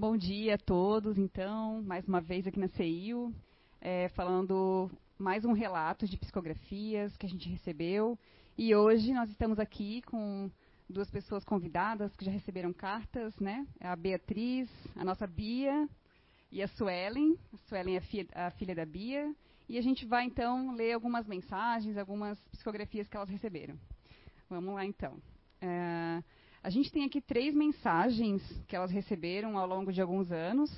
Bom dia a todos, então, mais uma vez aqui na CEIU, é, falando mais um relato de psicografias que a gente recebeu. E hoje nós estamos aqui com duas pessoas convidadas que já receberam cartas, né? A Beatriz, a nossa Bia e a Suelen. A Suelen é filha, a filha da Bia. E a gente vai então ler algumas mensagens, algumas psicografias que elas receberam. Vamos lá então. É, a gente tem aqui três mensagens que elas receberam ao longo de alguns anos.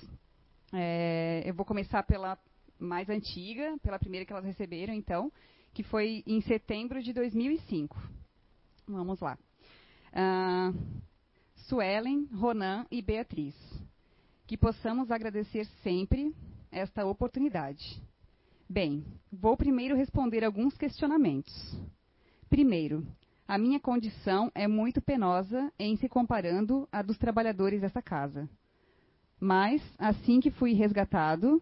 É, eu vou começar pela mais antiga, pela primeira que elas receberam, então, que foi em setembro de 2005. Vamos lá. Uh, Suelen, Ronan e Beatriz. Que possamos agradecer sempre esta oportunidade. Bem, vou primeiro responder alguns questionamentos. Primeiro, a minha condição é muito penosa em se comparando à dos trabalhadores dessa casa. Mas, assim que fui resgatado,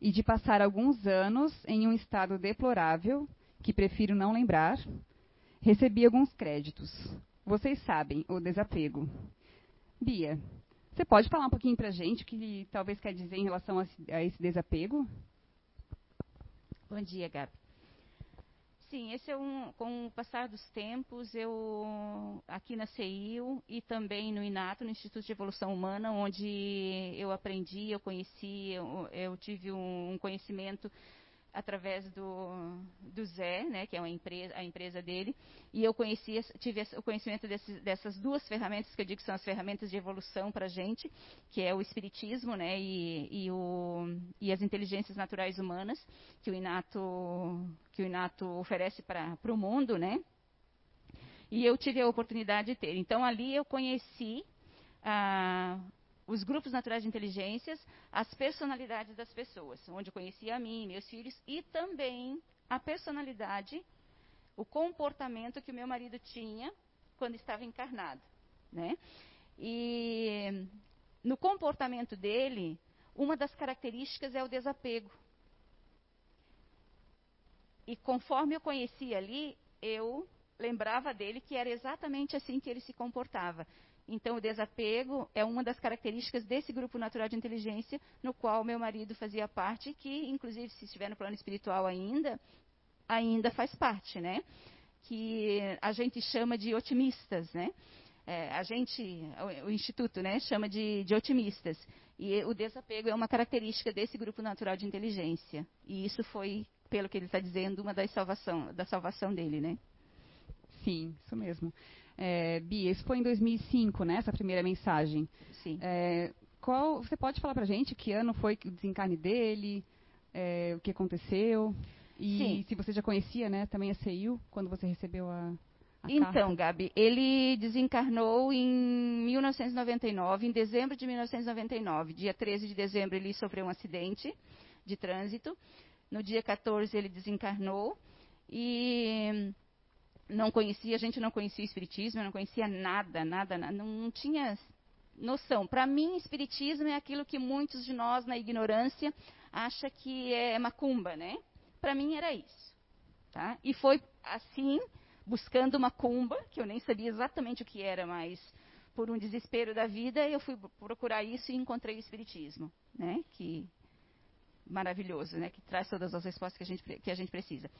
e de passar alguns anos em um estado deplorável, que prefiro não lembrar, recebi alguns créditos. Vocês sabem, o desapego. Bia, você pode falar um pouquinho para a gente o que talvez quer dizer em relação a, esse desapego? Bom dia, Gabi. Sim, esse é um, com o passar dos tempos, eu aqui na CEIU e também no INATO, no Instituto de Evolução Humana, onde eu aprendi, eu conheci, eu, eu tive um, um conhecimento através do, do Zé, né, que é uma empresa, a empresa dele, e eu tive o conhecimento dessas duas ferramentas que eu digo que são as ferramentas de evolução para a gente, que é o espiritismo, né, e, e, o, e as inteligências naturais humanas que o Inato que o Inato oferece para o mundo, né? E eu tive a oportunidade de ter. Então ali eu conheci ah, os grupos naturais de inteligências, as personalidades das pessoas, onde eu conheci a mim, meus filhos, e também a personalidade, o comportamento que o meu marido tinha quando estava encarnado. Né? E no comportamento dele, uma das características é o desapego. E conforme eu conhecia ali, eu lembrava dele que era exatamente assim que ele se comportava. Então, o desapego é uma das características desse grupo natural de inteligência, no qual meu marido fazia parte, que, inclusive, se estiver no plano espiritual ainda, ainda faz parte, né? Que a gente chama de otimistas, né? É, a gente, o, Instituto, né, chama de, de otimistas. E o desapego é uma característica desse grupo natural de inteligência. E isso foi, pelo que ele está dizendo, uma das salvação, da salvação dele, né? Sim, isso mesmo. É, Bia, isso foi em 2005, né? Essa primeira mensagem. Sim. É, qual, você pode falar para gente que ano foi o desencarne dele, é, o que aconteceu? E Sim. se você já conhecia, né, também a CEIU, quando você recebeu a, a então, carta. Gabi, ele desencarnou em 1999, em dezembro de 1999. Dia 13 de dezembro ele sofreu um acidente de trânsito. No dia 14 ele desencarnou. E não conhecia, a gente não conhecia o espiritismo, não conhecia nada, nada, nada não, não tinha noção. Para mim, espiritismo é aquilo que muitos de nós, na ignorância, acha que é macumba, né? Para mim era isso. Tá? E foi assim, buscando macumba, que eu nem sabia exatamente o que era, mas por um desespero da vida, eu fui procurar isso e encontrei o espiritismo, né? Que maravilhoso, né? Que traz todas as respostas que a gente, que a gente precisa.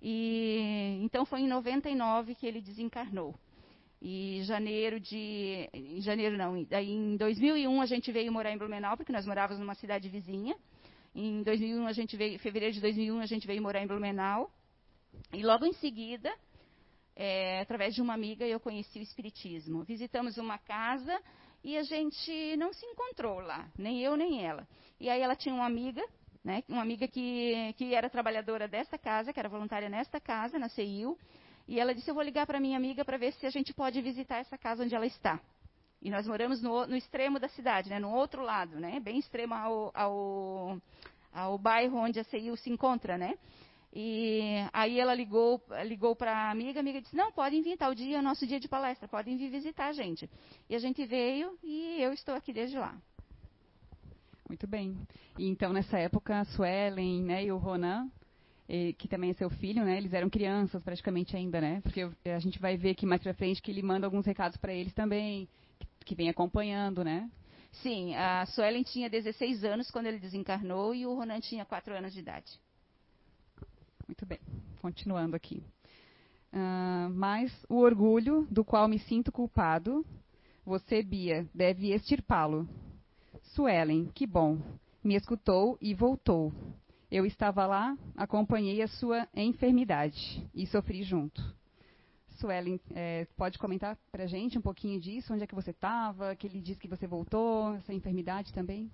E então foi em 99 que ele desencarnou. E janeiro de. Em janeiro não, daí em 2001 a gente veio morar em Blumenau, porque nós morávamos numa cidade vizinha. Em 2001 a gente veio, fevereiro de 2001 a gente veio morar em Blumenau. E logo em seguida, é, através de uma amiga, eu conheci o Espiritismo. Visitamos uma casa e a gente não se encontrou lá, nem eu nem ela. E aí ela tinha uma amiga né? Uma amiga que, que era trabalhadora desta casa, que era voluntária nesta casa, na CIU, e ela disse: Eu vou ligar para minha amiga para ver se a gente pode visitar essa casa onde ela está. E nós moramos no, no extremo da cidade, né? no outro lado, né? bem extremo ao, ao, ao bairro onde a CIU se encontra. Né? E aí ela ligou, ligou para a amiga, a amiga disse: Não, podem vir, tal dia é o nosso dia de palestra, podem vir visitar a gente. E a gente veio e eu estou aqui desde lá. Muito bem. E então, nessa época, a Suelen né, e o Ronan, que também é seu filho, né, eles eram crianças praticamente ainda, né? Porque a gente vai ver aqui mais pra frente que ele manda alguns recados para eles também, que, que vem acompanhando, né? Sim, a Suelen tinha 16 anos quando ele desencarnou e o Ronan tinha 4 anos de idade. Muito bem, continuando aqui. Uh, mas o orgulho do qual me sinto culpado, você, Bia, deve extirpá-lo. Suelen, que bom, me escutou e voltou. Eu estava lá, acompanhei a sua enfermidade e sofri junto. Suelen, é, pode comentar para a gente um pouquinho disso? Onde é que você estava? Que ele disse que você voltou, essa enfermidade também?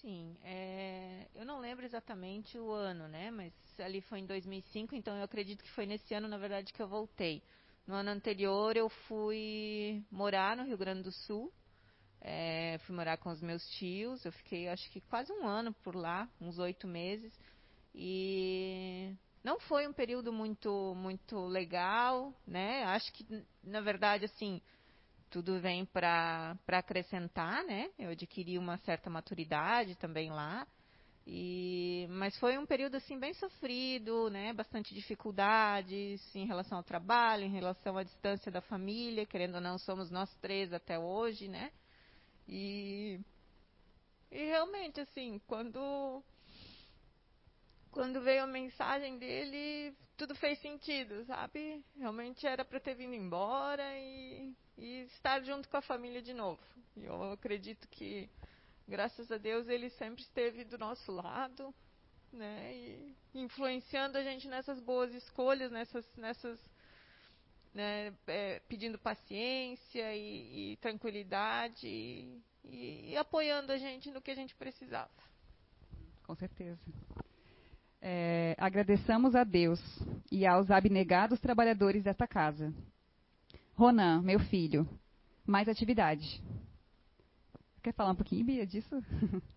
Sim, é, eu não lembro exatamente o ano, né? Mas ali foi em 2005, então eu acredito que foi nesse ano, na verdade, que eu voltei. No ano anterior eu fui morar no Rio Grande do Sul, é, fui morar com os meus tios, eu fiquei acho que quase um ano por lá, uns oito meses. E não foi um período muito, muito legal, né? Acho que, na verdade, assim, tudo vem para acrescentar, né? Eu adquiri uma certa maturidade também lá. E, mas foi um período assim bem sofrido, né? Bastante dificuldades em relação ao trabalho, em relação à distância da família, querendo ou não, somos nós três até hoje, né? E, e realmente, assim, quando, quando veio a mensagem dele, tudo fez sentido, sabe? Realmente era para ter vindo embora e, e estar junto com a família de novo. E eu acredito que, graças a Deus, ele sempre esteve do nosso lado, né? E influenciando a gente nessas boas escolhas, nessas, nessas né, é, pedindo paciência e, e tranquilidade e, e, apoiando a gente no que a gente precisava. Com certeza. É, agradeçamos a Deus e aos abnegados trabalhadores desta casa. Ronan, meu filho, mais atividade. Quer falar um pouquinho, Bia, disso?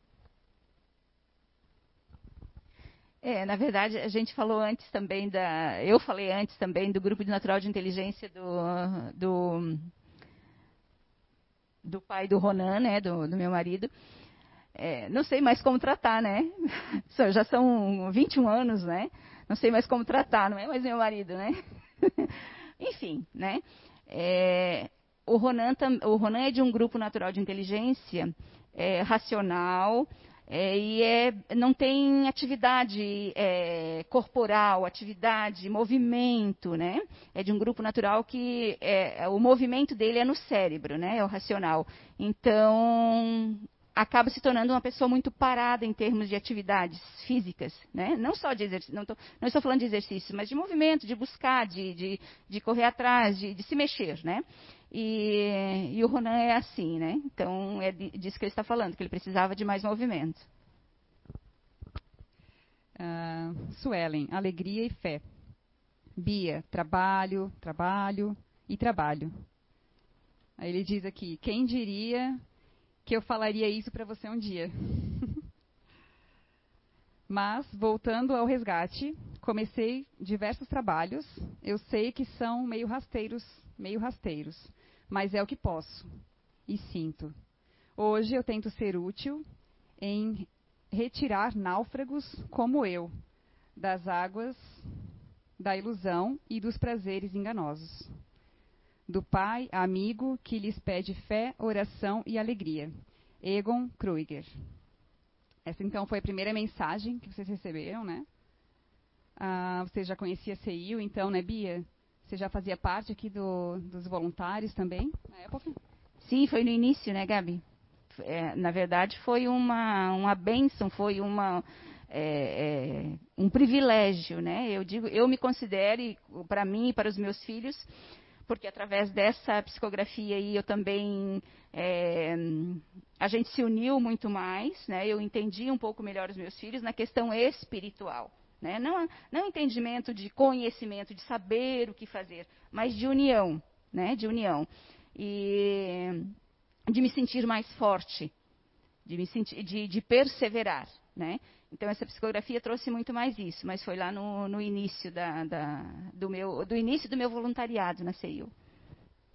É, na verdade, a gente falou antes também da. Eu falei antes também do grupo de natural de inteligência do, do, do pai do Ronan, né, do, do meu marido. É, não sei mais como tratar, né? Já são 21 anos, né? Não sei mais como tratar, não é mais meu marido, né? Enfim, né? É, o, Ronan, o Ronan é de um grupo natural de inteligência é, racional, é, e é, não tem atividade é, corporal, atividade, movimento, né? É de um grupo natural que é, o movimento dele é no cérebro, né? É o racional. Então acaba se tornando uma pessoa muito parada em termos de atividades físicas, né? Não só de exercício, não, tô, não estou falando de exercício, mas de movimento, de buscar, de, de, de correr atrás, de, de se mexer, né? E, e, o Ronan é assim, né? Então, é disso que ele está falando, que ele precisava de mais movimento. Uh, Suelen, alegria e fé. Bia, trabalho, trabalho e trabalho. Aí ele diz aqui: quem diria que eu falaria isso para você um dia? Mas, voltando ao resgate, comecei diversos trabalhos. Eu sei que são meio rasteiros, meio rasteiros mas é o que posso e sinto. Hoje eu tento ser útil em retirar náufragos como eu das águas da ilusão e dos prazeres enganosos. Do pai amigo que lhes pede fé, oração e alegria. Egon Kruiger. Essa então foi a primeira mensagem que vocês receberam, né? Ah, você já conhecia CEIU, então, né, Bia? Você já fazia parte aqui do, dos voluntários também na época? Sim, foi no início, né, Gabi? É, na verdade, foi uma, uma bênção, foi uma, é, é, um privilégio, né? Eu digo, eu me considero, para mim e para os meus filhos, porque através dessa psicografia aí eu também é, a gente se uniu muito mais, né? Eu entendi um pouco melhor os meus filhos na questão espiritual. Né? Não, não entendimento de conhecimento, de saber o que fazer, mas de união, né? de união. E de me sentir mais forte, de, me sentir, de, de perseverar. Né? Então essa psicografia trouxe muito mais isso, mas foi lá no, no início da, da, do, meu, do início do meu voluntariado na CEIU.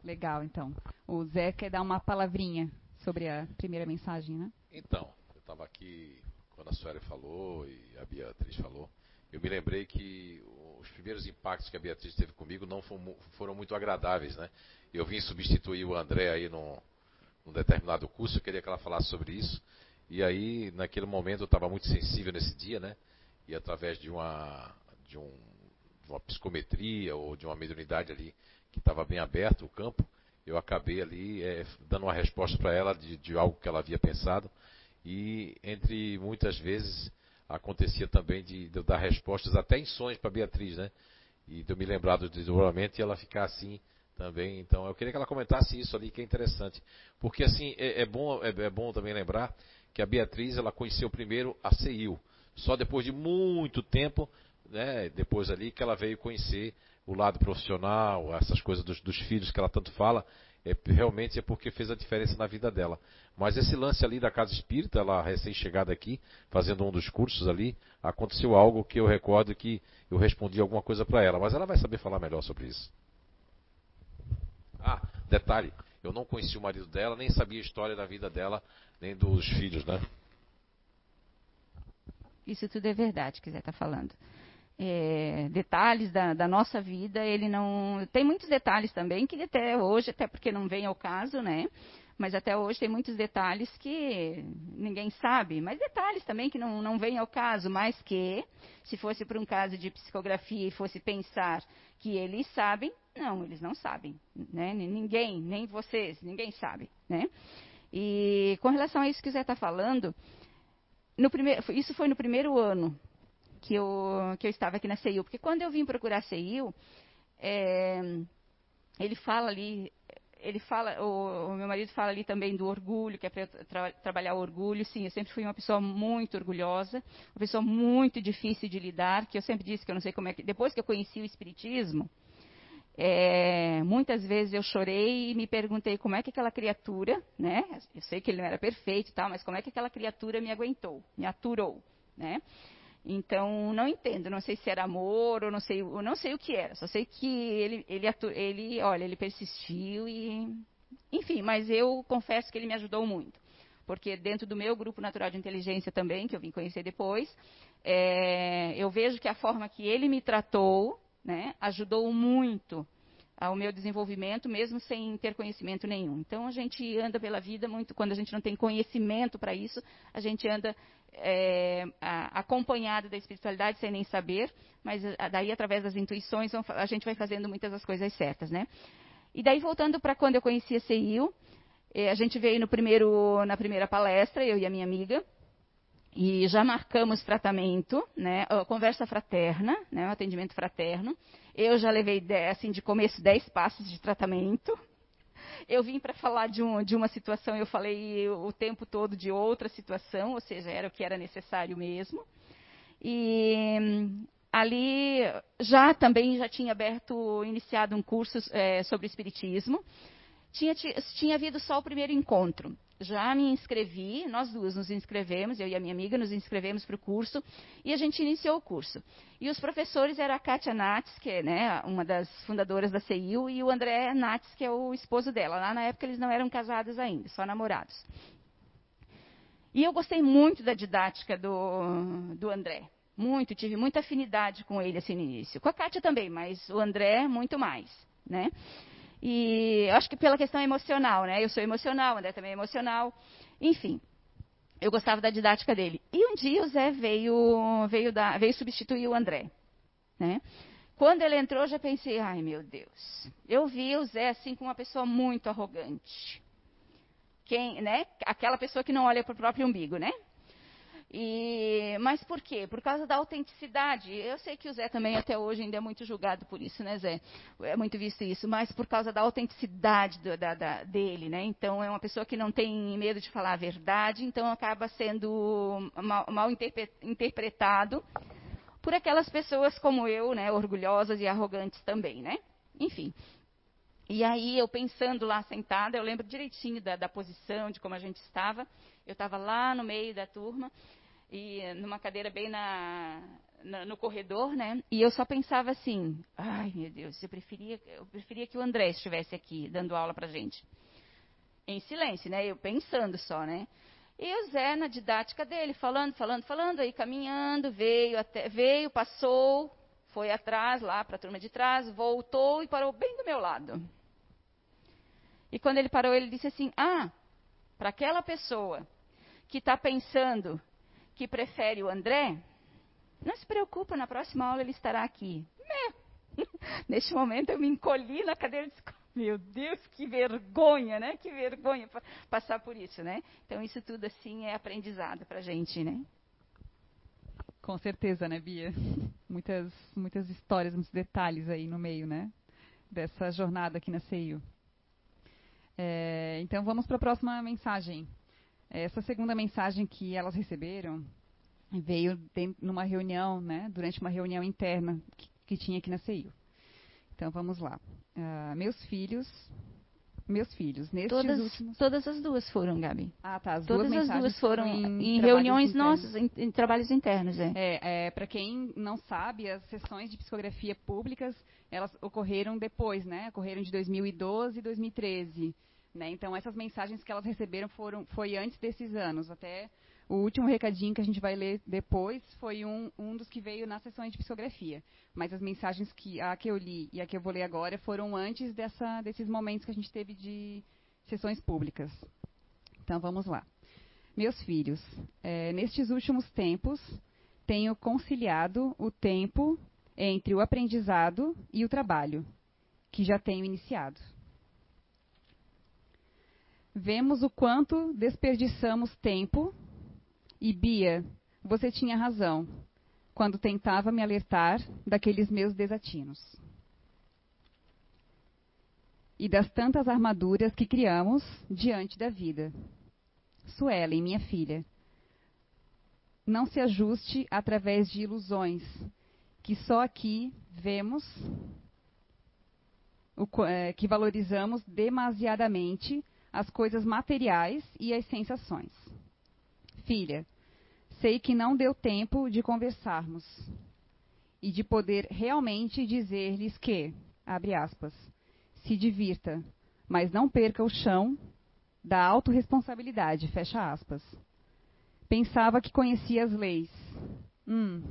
Legal, então. O Zé quer dar uma palavrinha sobre a primeira mensagem, né? Então, eu estava aqui quando a Sueli falou e a Beatriz falou eu me lembrei que os primeiros impactos que a Beatriz teve comigo não foram muito agradáveis, né? Eu vim substituir o André aí no, num determinado curso, eu queria que ela falasse sobre isso. E aí, naquele momento, eu estava muito sensível nesse dia, né? E através de uma, de, um, de uma psicometria ou de uma mediunidade ali que estava bem aberto o campo, eu acabei ali é, dando uma resposta para ela de, de, algo que ela havia pensado. E entre muitas vezes acontecia também de, de eu dar respostas até em sonhos para Beatriz, né? E de eu me lembrar do desenvolvimento e ela ficar assim também. Então eu queria que ela comentasse isso ali, que é interessante. Porque assim, é, é bom, é, é, bom também lembrar que a Beatriz ela conheceu primeiro a CEIU. Só depois de muito tempo, né, depois ali, que ela veio conhecer o lado profissional, essas coisas dos, dos filhos que ela tanto fala, é, realmente é porque fez a diferença na vida dela. Mas esse lance ali da casa espírita, ela recém-chegada aqui, fazendo um dos cursos ali, aconteceu algo que eu recordo que eu respondi alguma coisa para ela, mas ela vai saber falar melhor sobre isso. Ah, detalhe, eu não conheci o marido dela, nem sabia a história da vida dela, nem dos filhos, né? Isso tudo é verdade que Zé está falando. É, detalhes da, da, nossa vida, ele não. Tem muitos detalhes também que até hoje, até porque não vem ao caso, né? Mas até hoje tem muitos detalhes que ninguém sabe, mas detalhes também que não, não vêm ao caso, mas que, se fosse para um caso de psicografia e fosse pensar que eles sabem, não, eles não sabem, né? Ninguém, nem vocês, ninguém sabe, né? E com relação a isso que o Zé está falando, primeiro, isso foi no primeiro ano que eu, que eu estava aqui na CEIU, porque quando eu vim procurar a CEIU, é, ele fala ali, ele fala, o, o, meu marido fala ali também do orgulho, que é para tra trabalhar o orgulho. Sim, eu sempre fui uma pessoa muito orgulhosa, uma pessoa muito difícil de lidar, que eu sempre disse que eu não sei como é que. Depois que eu conheci o Espiritismo, é, muitas vezes eu chorei e me perguntei como é que aquela criatura, né? Eu sei que ele não era perfeito e tal, mas como é que aquela criatura me aguentou, me aturou, né? Então não entendo, não sei se era amor ou não sei, eu não sei o que era. Só sei que ele, ele, ele, olha, ele persistiu e, enfim. Mas eu confesso que ele me ajudou muito, porque dentro do meu grupo natural de inteligência também, que eu vim conhecer depois, é, eu vejo que a forma que ele me tratou né, ajudou muito ao meu desenvolvimento, mesmo sem ter conhecimento nenhum. Então, a gente anda pela vida muito, quando a gente não tem conhecimento para isso, a gente anda é, acompanhado da espiritualidade sem nem saber, mas daí, através das intuições, a gente vai fazendo muitas das coisas certas, né? E daí, voltando para quando eu conheci a CIU, é, a gente veio primeiro, na primeira palestra, eu e a minha amiga, e já marcamos tratamento, né, conversa fraterna, né, um atendimento fraterno. Eu já levei, assim, de começo, 10 passos de tratamento. Eu vim para falar de, um, de, uma situação, eu falei o tempo todo de outra situação, ou seja, era o que era necessário mesmo. E ali já também já tinha aberto, iniciado um curso é, sobre espiritismo. Tinha, tinha havido só o primeiro encontro já me inscrevi, nós duas nos inscrevemos, eu e a minha amiga nos inscrevemos para o curso, e a gente iniciou o curso. E os professores eram a Kátia Nats, que é né, uma das fundadoras da CEIU, e o André Nats, que é o esposo dela. Lá na época eles não eram casados ainda, só namorados. E eu gostei muito da didática do, do André. Muito, tive muita afinidade com ele assim no início. Com a Kátia também, mas o André muito mais, né? E acho que pela questão emocional, né? Eu sou emocional, o André também é emocional. Enfim, eu gostava da didática dele. E um dia o Zé veio, veio, dar, veio substituir o André. Né? Quando ele entrou, já pensei, ai meu Deus. Eu vi o Zé assim com uma pessoa muito arrogante. Quem, né? Aquela pessoa que não olha para o próprio umbigo, né? E, mas por quê? Por causa da autenticidade. Eu sei que o Zé também até hoje ainda é muito julgado por isso, né, Zé? É muito visto isso, mas por causa da autenticidade do, da, da, dele, né? Então é uma pessoa que não tem medo de falar a verdade, então acaba sendo mal, mal interpretado por aquelas pessoas como eu, né, orgulhosas e arrogantes também, né? Enfim. E aí eu pensando lá sentada, eu lembro direitinho da, da posição, de como a gente estava. Eu estava lá no meio da turma e numa cadeira bem na, na, no corredor, né? E eu só pensava assim, ai meu Deus, eu preferia, eu preferia que o André estivesse aqui dando aula para gente. Em silêncio, né? Eu pensando só, né? E o Zé na didática dele, falando, falando, falando, aí caminhando, veio até, veio, passou, foi atrás lá para a turma de trás, voltou e parou bem do meu lado. E quando ele parou, ele disse assim: "Ah, para aquela pessoa que está pensando que prefere o André, não se preocupa, na próxima aula ele estará aqui. É. Neste momento eu me encolhi na cadeira de escola. Meu Deus, que vergonha, né? Que vergonha passar por isso, né? Então isso tudo assim é aprendizado para a gente, né? Com certeza, né, Bia? Muitas, muitas histórias, muitos detalhes aí no meio, né? Dessa jornada aqui na CEIU. É, então vamos para a próxima mensagem. Essa segunda mensagem que elas receberam veio numa reunião, né? Durante uma reunião interna que, que tinha aqui na CEIU. Então vamos lá. Uh, meus filhos meus filhos. Nestes todas, últimos... todas as duas foram, Gabi. Ah, tá. As todas duas as duas foram em, em reuniões internos. nossas, em, em, trabalhos internos. É, é, é para quem não sabe, as sessões de psicografia públicas, elas ocorreram depois, né? Ocorreram de 2012 e 2013. Né? Então, essas mensagens que elas receberam foram, foi antes desses anos, até o último recadinho que a gente vai ler depois foi um, um dos que veio nas sessões de psicografia. Mas as mensagens que a que eu li e a que eu vou ler agora foram antes dessa, desses momentos que a gente teve de sessões públicas. Então vamos lá. Meus filhos, é, nestes últimos tempos, tenho conciliado o tempo entre o aprendizado e o trabalho, que já tenho iniciado. Vemos o quanto desperdiçamos tempo e Bia, você tinha razão quando tentava me alertar daqueles meus desatinos. E das tantas armaduras que criamos diante da vida. Suelen, minha filha, não se ajuste através de ilusões que só aqui vemos, é, que valorizamos demasiadamente as coisas materiais e as sensações. Filha, sei que não deu tempo de conversarmos e de poder realmente dizer-lhes que, abre aspas, se divirta, mas não perca o chão da autorresponsabilidade, fecha aspas. Pensava que conhecia as leis. Hum.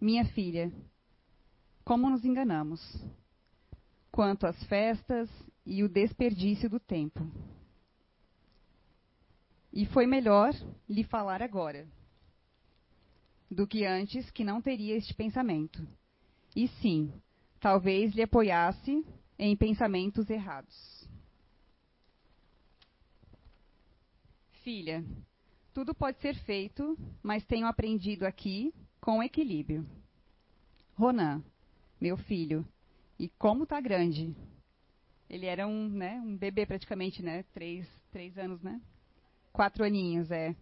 Minha filha, como nos enganamos quanto às festas e o desperdício do tempo. E foi melhor lhe falar agora, do que antes que não teria este pensamento. E sim, talvez lhe apoiasse em pensamentos errados. Filha, tudo pode ser feito, mas tenho aprendido aqui com equilíbrio. Ronan, meu filho, e como está grande. Ele era um, né, um bebê praticamente, né? Três, três anos, né? Quatro aninhos, é.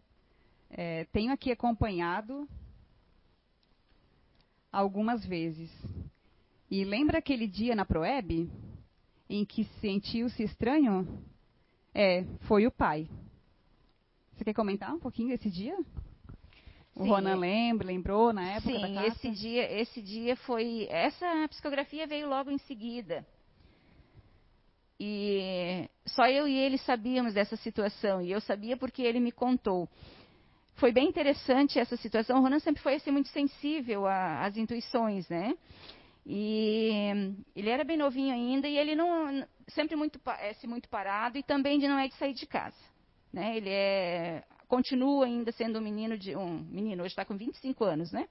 é. Tenho aqui acompanhado algumas vezes. E lembra aquele dia na Proeb em que sentiu-se estranho? É, foi o pai. Você quer comentar um pouquinho desse dia? O Sim. Ronan lembra, lembrou na época Sim, da esse dia, esse dia foi. Essa psicografia veio logo em seguida. E só eu e ele sabíamos dessa situação, e eu sabia porque ele me contou. Foi bem interessante essa situação. O Ronan sempre foi assim, muito sensível às intuições, né? E ele era bem novinho ainda e ele não sempre muito é muito parado e também de não é de sair de casa, né? Ele é continua ainda sendo um menino de um menino hoje está com 25 anos, né?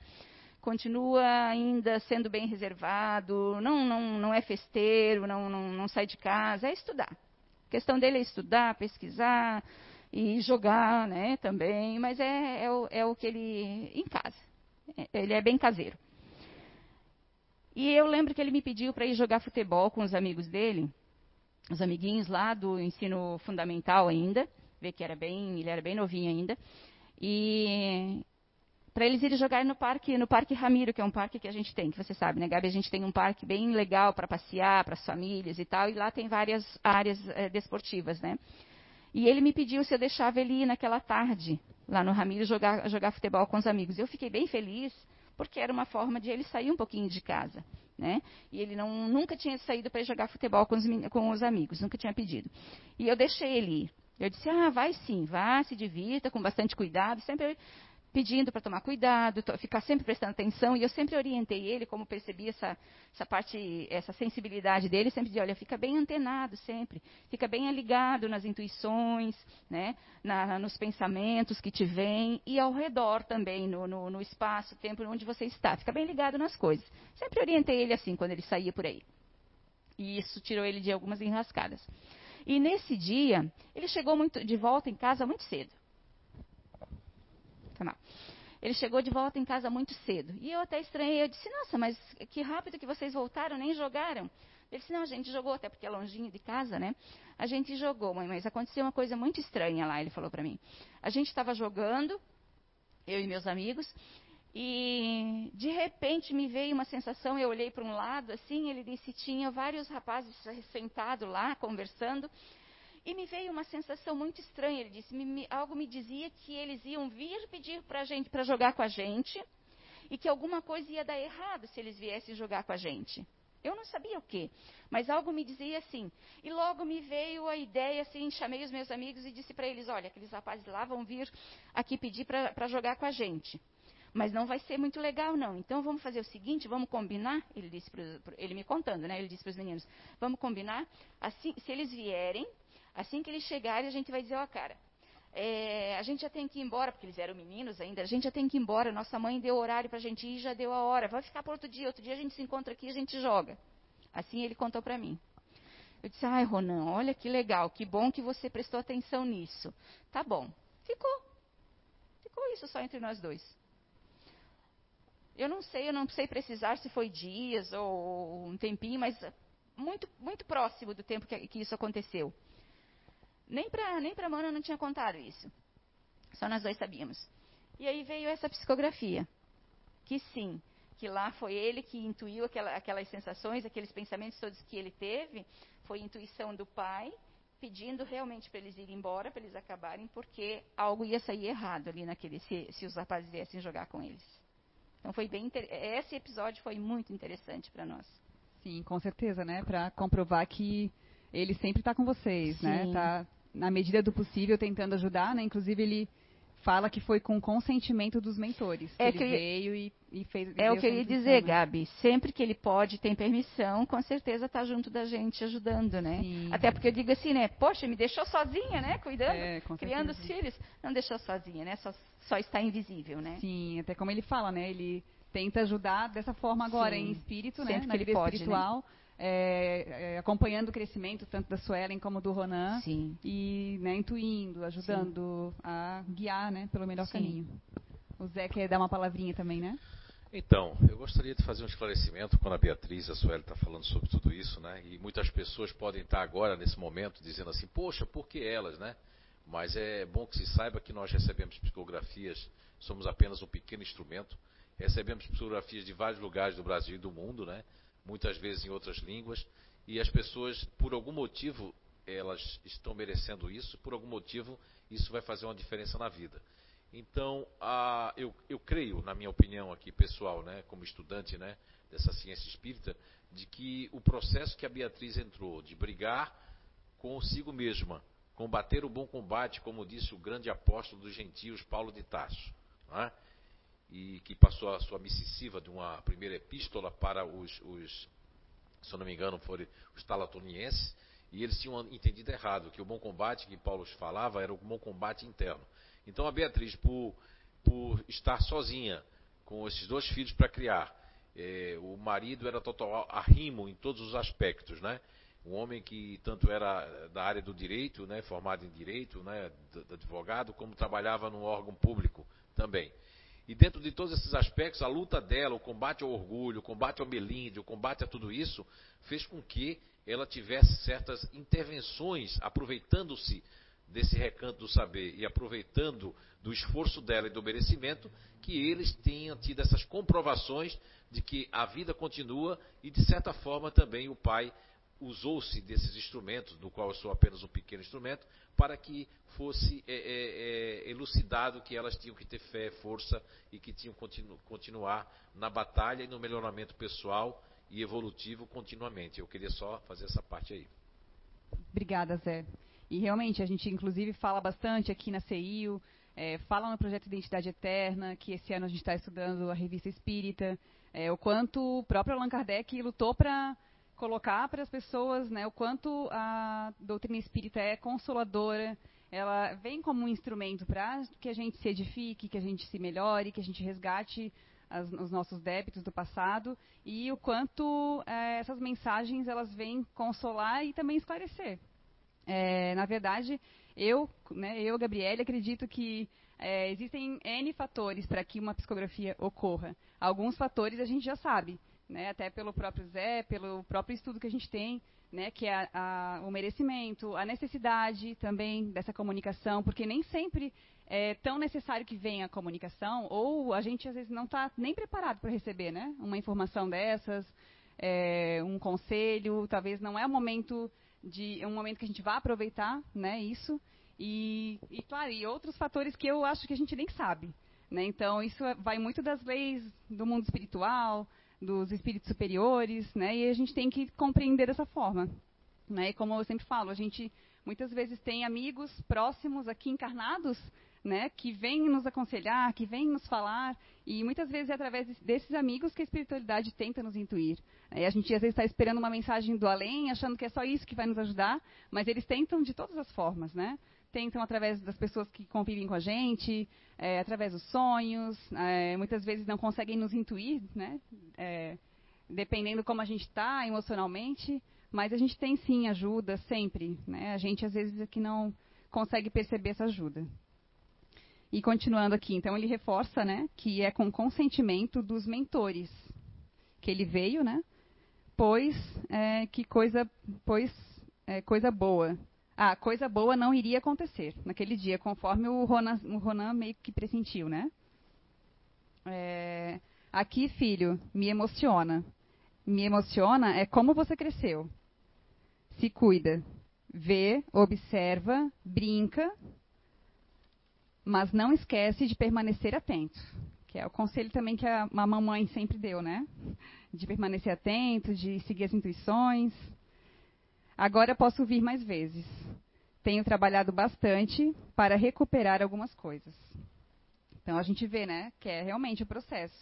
Continua ainda sendo bem reservado, não, não, não é festeiro, não, não, não sai de casa, é estudar. A questão dele é estudar, pesquisar e jogar né, também, mas é, é, o, é o que ele. em casa. É, ele é bem caseiro. E eu lembro que ele me pediu para ir jogar futebol com os amigos dele, os amiguinhos lá do ensino fundamental ainda, ver que era bem, ele era bem novinho ainda. E para eles irem jogar no parque, no Parque Ramiro, que é um parque que a gente tem, que você sabe, né, Gabi? A gente tem um parque bem legal para passear, para as famílias e tal, e lá tem várias áreas é, desportivas, né? E ele me pediu se eu deixava ele ir naquela tarde, lá no Ramiro, jogar, jogar futebol com os amigos. Eu fiquei bem feliz, porque era uma forma de ele sair um pouquinho de casa. Né? E ele não, nunca tinha saído para jogar futebol com os, com os amigos, nunca tinha pedido. E eu deixei ele ir. Eu disse, ah, vai sim, vá, se divirta, com bastante cuidado. Sempre pedindo para tomar cuidado, ficar sempre prestando atenção. E eu sempre orientei ele, como percebi essa, essa parte, essa sensibilidade dele, sempre dizia, olha, fica bem antenado sempre, fica bem ligado nas intuições, né, na, nos pensamentos que te vêm e ao redor também, no, no, no espaço, tempo onde você está. Fica bem ligado nas coisas. Sempre orientei ele assim, quando ele saía por aí. E isso tirou ele de algumas enrascadas. E nesse dia, ele chegou muito, de volta em casa muito cedo. Tá ele chegou de volta em casa muito cedo. E eu até estranhei. Eu disse, nossa, mas que rápido que vocês voltaram, nem jogaram. Ele disse, não, a gente jogou, até porque é longinho de casa, né? A gente jogou, mãe, mas aconteceu uma coisa muito estranha lá, ele falou para mim. A gente estava jogando, eu e meus amigos, e de repente me veio uma sensação, eu olhei para um lado, assim, ele disse, tinha vários rapazes sentados lá, conversando, e me veio uma sensação muito estranha. Ele disse, me, algo me dizia que eles iam vir pedir para jogar com a gente e que alguma coisa ia dar errado se eles viessem jogar com a gente. Eu não sabia o quê, mas algo me dizia assim. E logo me veio a ideia, assim, chamei os meus amigos e disse para eles: olha, aqueles rapazes lá vão vir aqui pedir para jogar com a gente. Mas não vai ser muito legal, não. Então vamos fazer o seguinte, vamos combinar. Ele disse, pro, ele me contando, né? Ele disse para os meninos: vamos combinar. Assim, se eles vierem, Assim que eles chegarem, a gente vai dizer, ó, oh, cara, é, a gente já tem que ir embora, porque eles eram meninos ainda, a gente já tem que ir embora, nossa mãe deu horário para a gente ir, já deu a hora, vai ficar para outro dia, outro dia a gente se encontra aqui e a gente joga. Assim ele contou para mim. Eu disse, ai, Ronan, olha que legal, que bom que você prestou atenção nisso. Tá bom. Ficou. Ficou isso só entre nós dois. Eu não sei, eu não sei precisar se foi dias ou um tempinho, mas muito, muito próximo do tempo que, que isso aconteceu. Nem para nem a Mana não tinha contado isso. Só nós dois sabíamos. E aí veio essa psicografia. Que sim, que lá foi ele que intuiu aquela, aquelas sensações, aqueles pensamentos todos que ele teve. Foi intuição do pai, pedindo realmente para eles irem embora, para eles acabarem, porque algo ia sair errado ali naquele, se, se os rapazes viessem jogar com eles. Então foi bem esse episódio foi muito interessante para nós. Sim, com certeza, né? Para comprovar que ele sempre está com vocês, né? Sim. né? Tá na medida do possível, tentando ajudar, né? Inclusive, ele fala que foi com consentimento dos mentores. É que, ele veio e, e fez. É o que eu ia dizer, né? Gabi. Sempre que ele pode, tem permissão, com certeza está junto da gente, ajudando, né? Sim. Até porque eu digo assim, né? Poxa, me deixou sozinha, né? Cuidando, é, criando os filhos. Não deixou sozinha, né? Só, só está invisível, né? Sim, até como ele fala, né? Ele tenta ajudar dessa forma agora, Sim. em espírito, né? Sempre Na que ele pode, espiritual. Né? É, é, acompanhando o crescimento tanto da Suelen como do Ronan Sim. e né, intuindo, ajudando Sim. a guiar né, pelo melhor Sim. caminho. O Zé quer dar uma palavrinha também, né? Então, eu gostaria de fazer um esclarecimento quando a Beatriz e a Sueli estão tá falando sobre tudo isso, né? E muitas pessoas podem estar agora, nesse momento, dizendo assim, poxa, por que elas, né? Mas é bom que se saiba que nós recebemos psicografias, somos apenas um pequeno instrumento, recebemos psicografias de vários lugares do Brasil e do mundo, né? Muitas vezes em outras línguas, e as pessoas, por algum motivo, elas estão merecendo isso, por algum motivo, isso vai fazer uma diferença na vida. Então, a, eu, eu, creio, na minha opinião aqui pessoal, né, como estudante né, dessa ciência espírita, de que o processo que a Beatriz entrou de brigar consigo mesma, combater o bom combate, como disse o grande apóstolo dos gentios, Paulo de Tarso, né, e que passou a sua missiva de uma primeira epístola para os, os se eu não me engano, foram os talatonienses, e eles tinham entendido errado, que o bom combate que Paulo falava era o bom combate interno. Então a Beatriz, por, por estar sozinha com esses dois filhos para criar, é, o marido era total arrimo em todos os aspectos, né? Um homem que tanto era da área do direito, né, formado em direito, né, advogado, como trabalhava num órgão público também. E dentro de todos esses aspectos, a luta dela, o combate ao orgulho, o combate ao melindre, o combate a tudo isso, fez com que ela tivesse certas intervenções, aproveitando-se desse recanto do saber e aproveitando do esforço dela e do merecimento, que eles tenham tido essas comprovações de que a vida continua e, de certa forma, também o pai usou-se desses instrumentos, do qual eu sou apenas um pequeno instrumento, para que fosse é, é, é, elucidado que elas tinham que ter fé, força e que tinham que continu, continuar na batalha e no melhoramento pessoal e evolutivo continuamente. Eu queria só fazer essa parte aí. Obrigada, Zé. E realmente, a gente inclusive fala bastante aqui na CIU, é, fala no projeto Identidade Eterna, que esse ano a gente está estudando a revista Espírita, é, o quanto o próprio Allan Kardec lutou para colocar para as pessoas né, o quanto a doutrina espírita é consoladora, ela vem como um instrumento para que a gente se edifique, que a gente se melhore, que a gente resgate as, os nossos débitos do passado e o quanto é, essas mensagens elas vêm consolar e também esclarecer. É, na verdade, eu, né, eu, Gabriele, acredito que é, existem N fatores para que uma psicografia ocorra. Alguns fatores a gente já sabe, né, até pelo próprio Zé, pelo próprio estudo que a gente tem, né, que é a, a, o merecimento, a necessidade também dessa comunicação, porque nem sempre é tão necessário que venha a comunicação, ou a gente às vezes não está nem preparado para receber né, uma informação dessas, é, um conselho, talvez não é o momento de é um momento que a gente vai aproveitar né, isso. E, e, claro, e outros fatores que eu acho que a gente nem sabe. Né? Então, isso é, vai muito das leis do mundo espiritual, dos espíritos superiores, né? e a gente tem que compreender dessa forma. Né? E como eu sempre falo, a gente muitas vezes tem amigos próximos aqui encarnados né, que vêm nos aconselhar, que vêm nos falar, e muitas vezes é através desses amigos que a espiritualidade tenta nos intuir. E a gente às vezes está esperando uma mensagem do além, achando que é só isso que vai nos ajudar, mas eles tentam de todas as formas, né? Tentam através das pessoas que convivem com a gente, é, através dos sonhos, é, muitas vezes não conseguem nos intuir, né? É, dependendo como a gente está emocionalmente, mas a gente tem sim ajuda sempre, né? A gente às vezes é que não consegue perceber essa ajuda. E continuando aqui, então ele reforça, né, que é com consentimento dos mentores que ele veio, né, pois é, que coisa, pois é, coisa boa. Ah, coisa boa não iria acontecer naquele dia, conforme o Ronan, o Ronan meio que pressentiu, né? É, aqui, filho, me emociona. Me emociona é como você cresceu. Se cuida, vê, observa, brinca, mas não esquece de permanecer atento, que é o conselho também que a, a mamãe sempre deu, né? De permanecer atento, de seguir as intuições. Agora posso vir mais vezes. Tenho trabalhado bastante para recuperar algumas coisas. Então a gente vê, né, que é realmente o processo.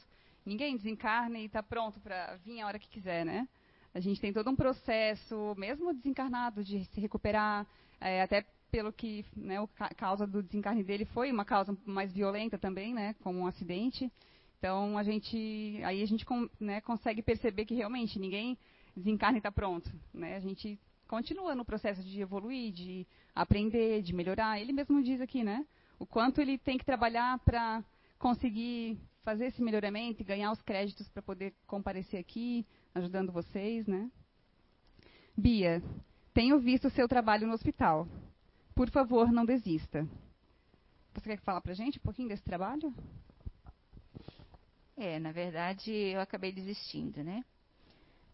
Ninguém desencarna e está pronto para vir a hora que quiser, né? A gente tem todo um processo, mesmo desencarnado, de se recuperar, é, até pelo que né, a causa do desencarne dele foi uma causa mais violenta também, né, como um acidente. Então a gente, aí a gente né, consegue perceber que realmente ninguém desencarna e está pronto, né? A gente continua no processo de evoluir, de aprender, de melhorar. Ele mesmo diz aqui, né, o quanto ele tem que trabalhar para conseguir fazer esse melhoramento e ganhar os créditos para poder comparecer aqui, ajudando vocês, né? Bia, tenho visto o seu trabalho no hospital por favor, não desista. Você quer falar para a gente um pouquinho desse trabalho? É, na verdade, eu acabei desistindo, né?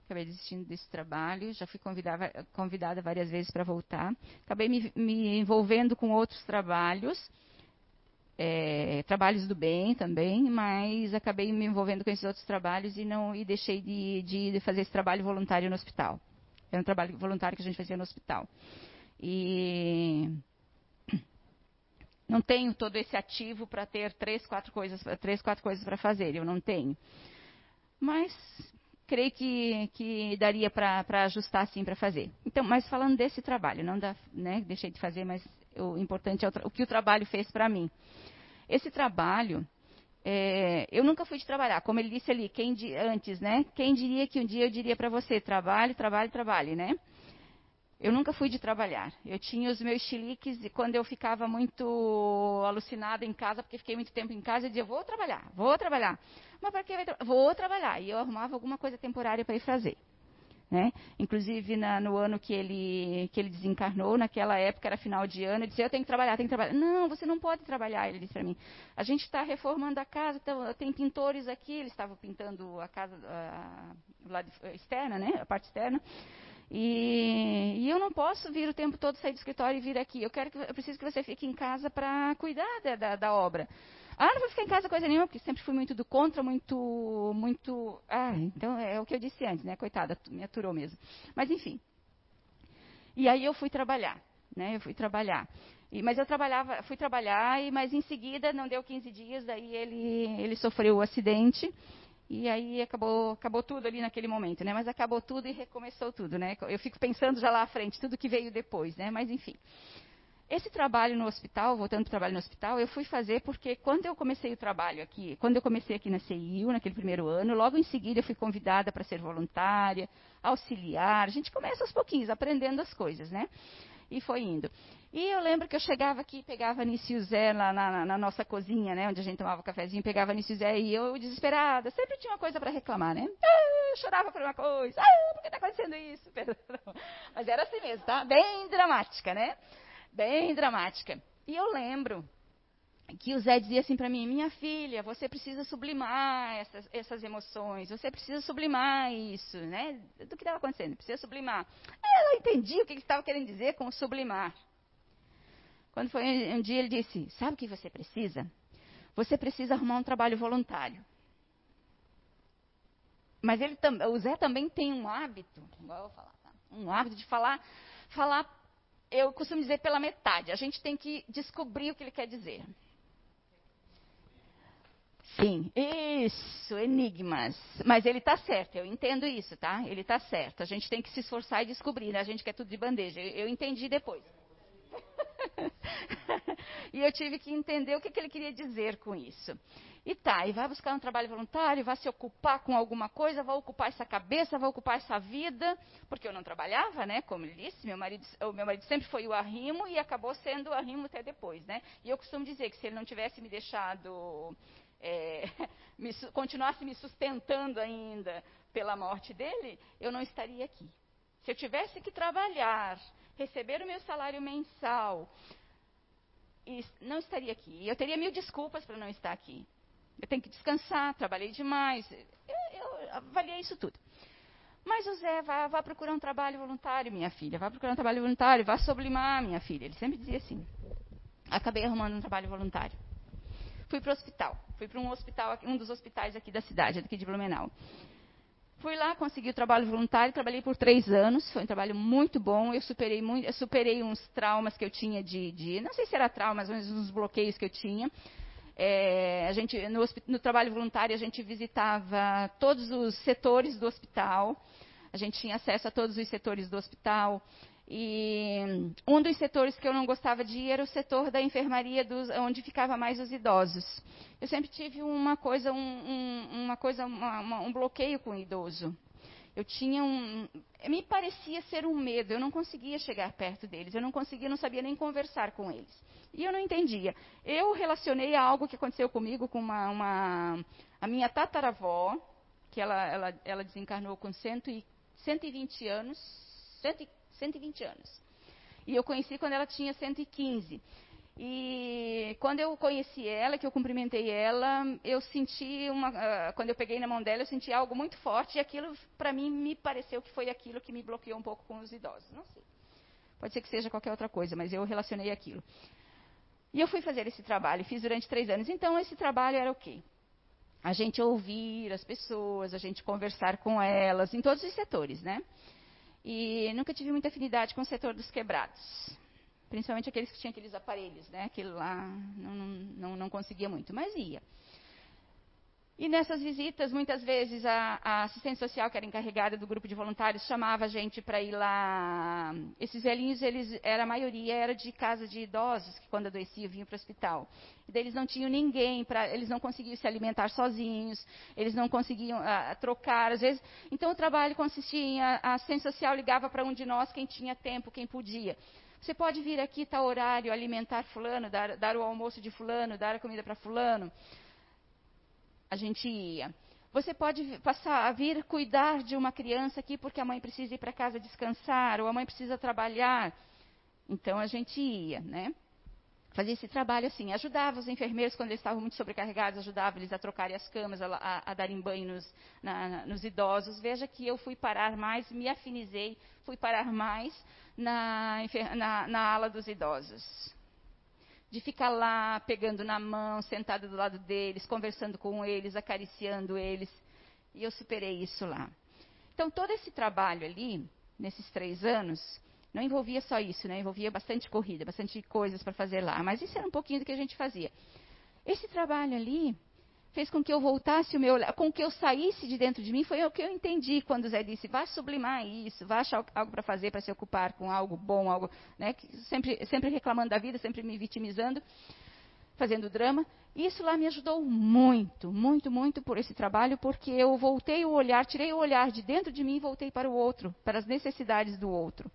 Acabei desistindo desse trabalho, já fui convidada, convidada várias vezes para voltar. Acabei me, me, envolvendo com outros trabalhos, é, trabalhos do bem também, mas acabei me envolvendo com esses outros trabalhos e não e deixei de, de fazer esse trabalho voluntário no hospital. É um trabalho voluntário que a gente fazia no hospital. E não tenho todo esse ativo para ter três, quatro coisas, três, quatro coisas para fazer. Eu não tenho. Mas creio que, que daria para ajustar sim para fazer. Então, mas falando desse trabalho, não da, né, deixei de fazer, mas o importante é o, o que o trabalho fez para mim. Esse trabalho, é, eu nunca fui de trabalhar, como ele disse ali, quem antes, né? Quem diria que um dia eu diria para você, trabalhe, trabalhe, trabalhe, né? Eu nunca fui de trabalhar. Eu tinha os meus chiliques e quando eu ficava muito alucinada em casa, porque fiquei muito tempo em casa, eu dizia, vou trabalhar, vou trabalhar. Mas para que vai tra Vou trabalhar. E eu arrumava alguma coisa temporária para ir fazer. Né? Inclusive, na, no ano que ele, que ele desencarnou, naquela época, era final de ano, ele disse, eu tenho que trabalhar, tenho que trabalhar. Não, você não pode trabalhar, ele disse para mim. A gente está reformando a casa, então, tem pintores aqui, eles estavam pintando a casa a, lado externa, né? a parte externa. E, e, eu não posso vir o tempo todo sair do escritório e vir aqui. Eu quero que eu preciso que você fique em casa para cuidar da, da, da, obra. Ah, não vou ficar em casa coisa nenhuma, porque sempre fui muito do contra, muito, muito. Ah, então é o que eu disse antes, né? Coitada, me aturou mesmo. Mas enfim. E aí eu fui trabalhar. né? Eu fui trabalhar. E, mas eu trabalhava, fui trabalhar, e, mas em seguida, não deu 15 dias, daí ele, ele sofreu o acidente. E aí acabou, acabou tudo ali naquele momento, né? Mas acabou tudo e recomeçou tudo, né? Eu fico pensando já lá à frente, tudo que veio depois, né? Mas enfim. Esse trabalho no hospital, voltando para o trabalho no hospital, eu fui fazer porque quando eu comecei o trabalho aqui, quando eu comecei aqui na CIU, naquele primeiro ano, logo em seguida eu fui convidada para ser voluntária, auxiliar. A gente começa aos pouquinhos, aprendendo as coisas, né? E foi indo. E eu lembro que eu chegava aqui, pegava e Zé lá na, na, na, nossa cozinha, né, onde a gente tomava cafezinho, pegava e Zé e eu desesperada, sempre tinha uma coisa para reclamar, né? Ah, chorava por uma coisa, ah, por que está acontecendo isso? Mas era assim mesmo, tá? Bem dramática, né? Bem dramática. E eu lembro que o Zé dizia assim para mim: Minha filha, você precisa sublimar essas, essas, emoções, você precisa sublimar isso, né? Do que estava acontecendo, precisa sublimar. Ela entendia o que ele estava querendo dizer com sublimar. Quando foi um dia, ele disse: Sabe o que você precisa? Você precisa arrumar um trabalho voluntário. Mas ele, o Zé também tem um hábito, igual eu vou falar, tá? um hábito de falar, falar, eu costumo dizer pela metade. A gente tem que descobrir o que ele quer dizer. Sim, isso, enigmas. Mas ele está certo, eu entendo isso, tá? Ele está certo. A gente tem que se esforçar e descobrir, né? A gente quer tudo de bandeja. Eu, eu entendi depois. e eu tive que entender o que, que, ele queria dizer com isso. E tá, e vai buscar um trabalho voluntário, vai se ocupar com alguma coisa, vai ocupar essa cabeça, vai ocupar essa vida, porque eu não trabalhava, né? Como ele disse, meu marido, o meu marido sempre foi o arrimo e acabou sendo o arrimo até depois, né? E eu costumo dizer que se ele não tivesse me deixado, é, me, continuasse me sustentando ainda pela morte dele, eu não estaria aqui. Se eu tivesse que trabalhar receber o meu salário mensal, não estaria aqui. Eu teria mil desculpas para não estar aqui. Eu tenho que descansar, trabalhei demais. Eu, eu avaliei isso tudo. Mas o Zé, vá, vá, procurar um trabalho voluntário, minha filha. Vá procurar um trabalho voluntário, vá sublimar, minha filha. Ele sempre dizia assim. Acabei arrumando um trabalho voluntário. Fui para o hospital. Fui para um hospital, um dos hospitais aqui da cidade, aqui de Blumenau. Fui lá, consegui o trabalho voluntário, trabalhei por três anos, foi um trabalho muito bom. Eu superei, muito, eu superei uns traumas que eu tinha de, de, não sei se era traumas, mas uns bloqueios que eu tinha. É, a gente, no, no, trabalho voluntário, a gente visitava todos os setores do hospital, a gente tinha acesso a todos os setores do hospital. E um dos setores que eu não gostava de ir era o setor da enfermaria, dos, onde ficava mais os idosos. Eu sempre tive uma coisa, um, um, uma coisa, uma, uma, um bloqueio com o idoso. Eu tinha um, me parecia ser um medo. Eu não conseguia chegar perto deles. Eu não conseguia, não sabia nem conversar com eles. E eu não entendia. Eu relacionei a algo que aconteceu comigo com uma, uma a minha tataravó, que ela, ela, ela desencarnou com cento e, 120 anos, 115 120 anos. E eu conheci quando ela tinha 115. E quando eu conheci ela, que eu cumprimentei ela, eu senti uma. Uh, quando eu peguei na mão dela, eu senti algo muito forte e aquilo, para mim, me pareceu que foi aquilo que me bloqueou um pouco com os idosos. Não sei. Pode ser que seja qualquer outra coisa, mas eu relacionei aquilo. E eu fui fazer esse trabalho, fiz durante três anos. Então, esse trabalho era o quê? A gente ouvir as pessoas, a gente conversar com elas, em todos os setores, né? E nunca tive muita afinidade com o setor dos quebrados. Principalmente aqueles que tinham aqueles aparelhos, né? Aquilo lá não, não, não conseguia muito, mas ia. E nessas visitas, muitas vezes, a, a, assistente social, que era encarregada do grupo de voluntários, chamava a gente para ir lá. Esses velhinhos, eles, era, a maioria era de casa de idosos, que quando adoeciam vinham para o hospital. E daí eles não tinham ninguém, pra, eles não conseguiam se alimentar sozinhos, eles não conseguiam a, trocar, às vezes. Então o trabalho consistia em. A, a assistente social ligava para um de nós, quem tinha tempo, quem podia. Você pode vir aqui, tal horário, alimentar fulano, dar, dar o almoço de fulano, dar a comida para fulano a gente ia. Você pode passar a vir cuidar de uma criança aqui porque a mãe precisa ir para casa descansar ou a mãe precisa trabalhar. Então a gente ia, né? Fazia esse trabalho assim, ajudava os enfermeiros quando eles estavam muito sobrecarregados, ajudava eles a trocarem as camas, a, a, a darem banho nos, na, nos, idosos. Veja que eu fui parar mais, me afinizei, fui parar mais na, na, na ala dos idosos de ficar lá pegando na mão, sentada do lado deles, conversando com eles, acariciando eles. E eu superei isso lá. Então, todo esse trabalho ali, nesses três anos, Não envolvia só isso, né? Envolvia bastante corrida, bastante coisas para fazer lá. Mas isso era um pouquinho do que a gente fazia. Esse trabalho ali fez com que eu voltasse o meu, com que eu saísse de dentro de mim, foi o que eu entendi quando o Zé disse, vá sublimar isso, vá achar algo para fazer, para se ocupar com algo bom, algo, né, sempre, sempre reclamando da vida, sempre me vitimizando, fazendo drama. Isso lá me ajudou muito, muito, muito por esse trabalho, porque eu voltei o olhar, tirei o olhar de dentro de mim e voltei para o outro, para as necessidades do outro.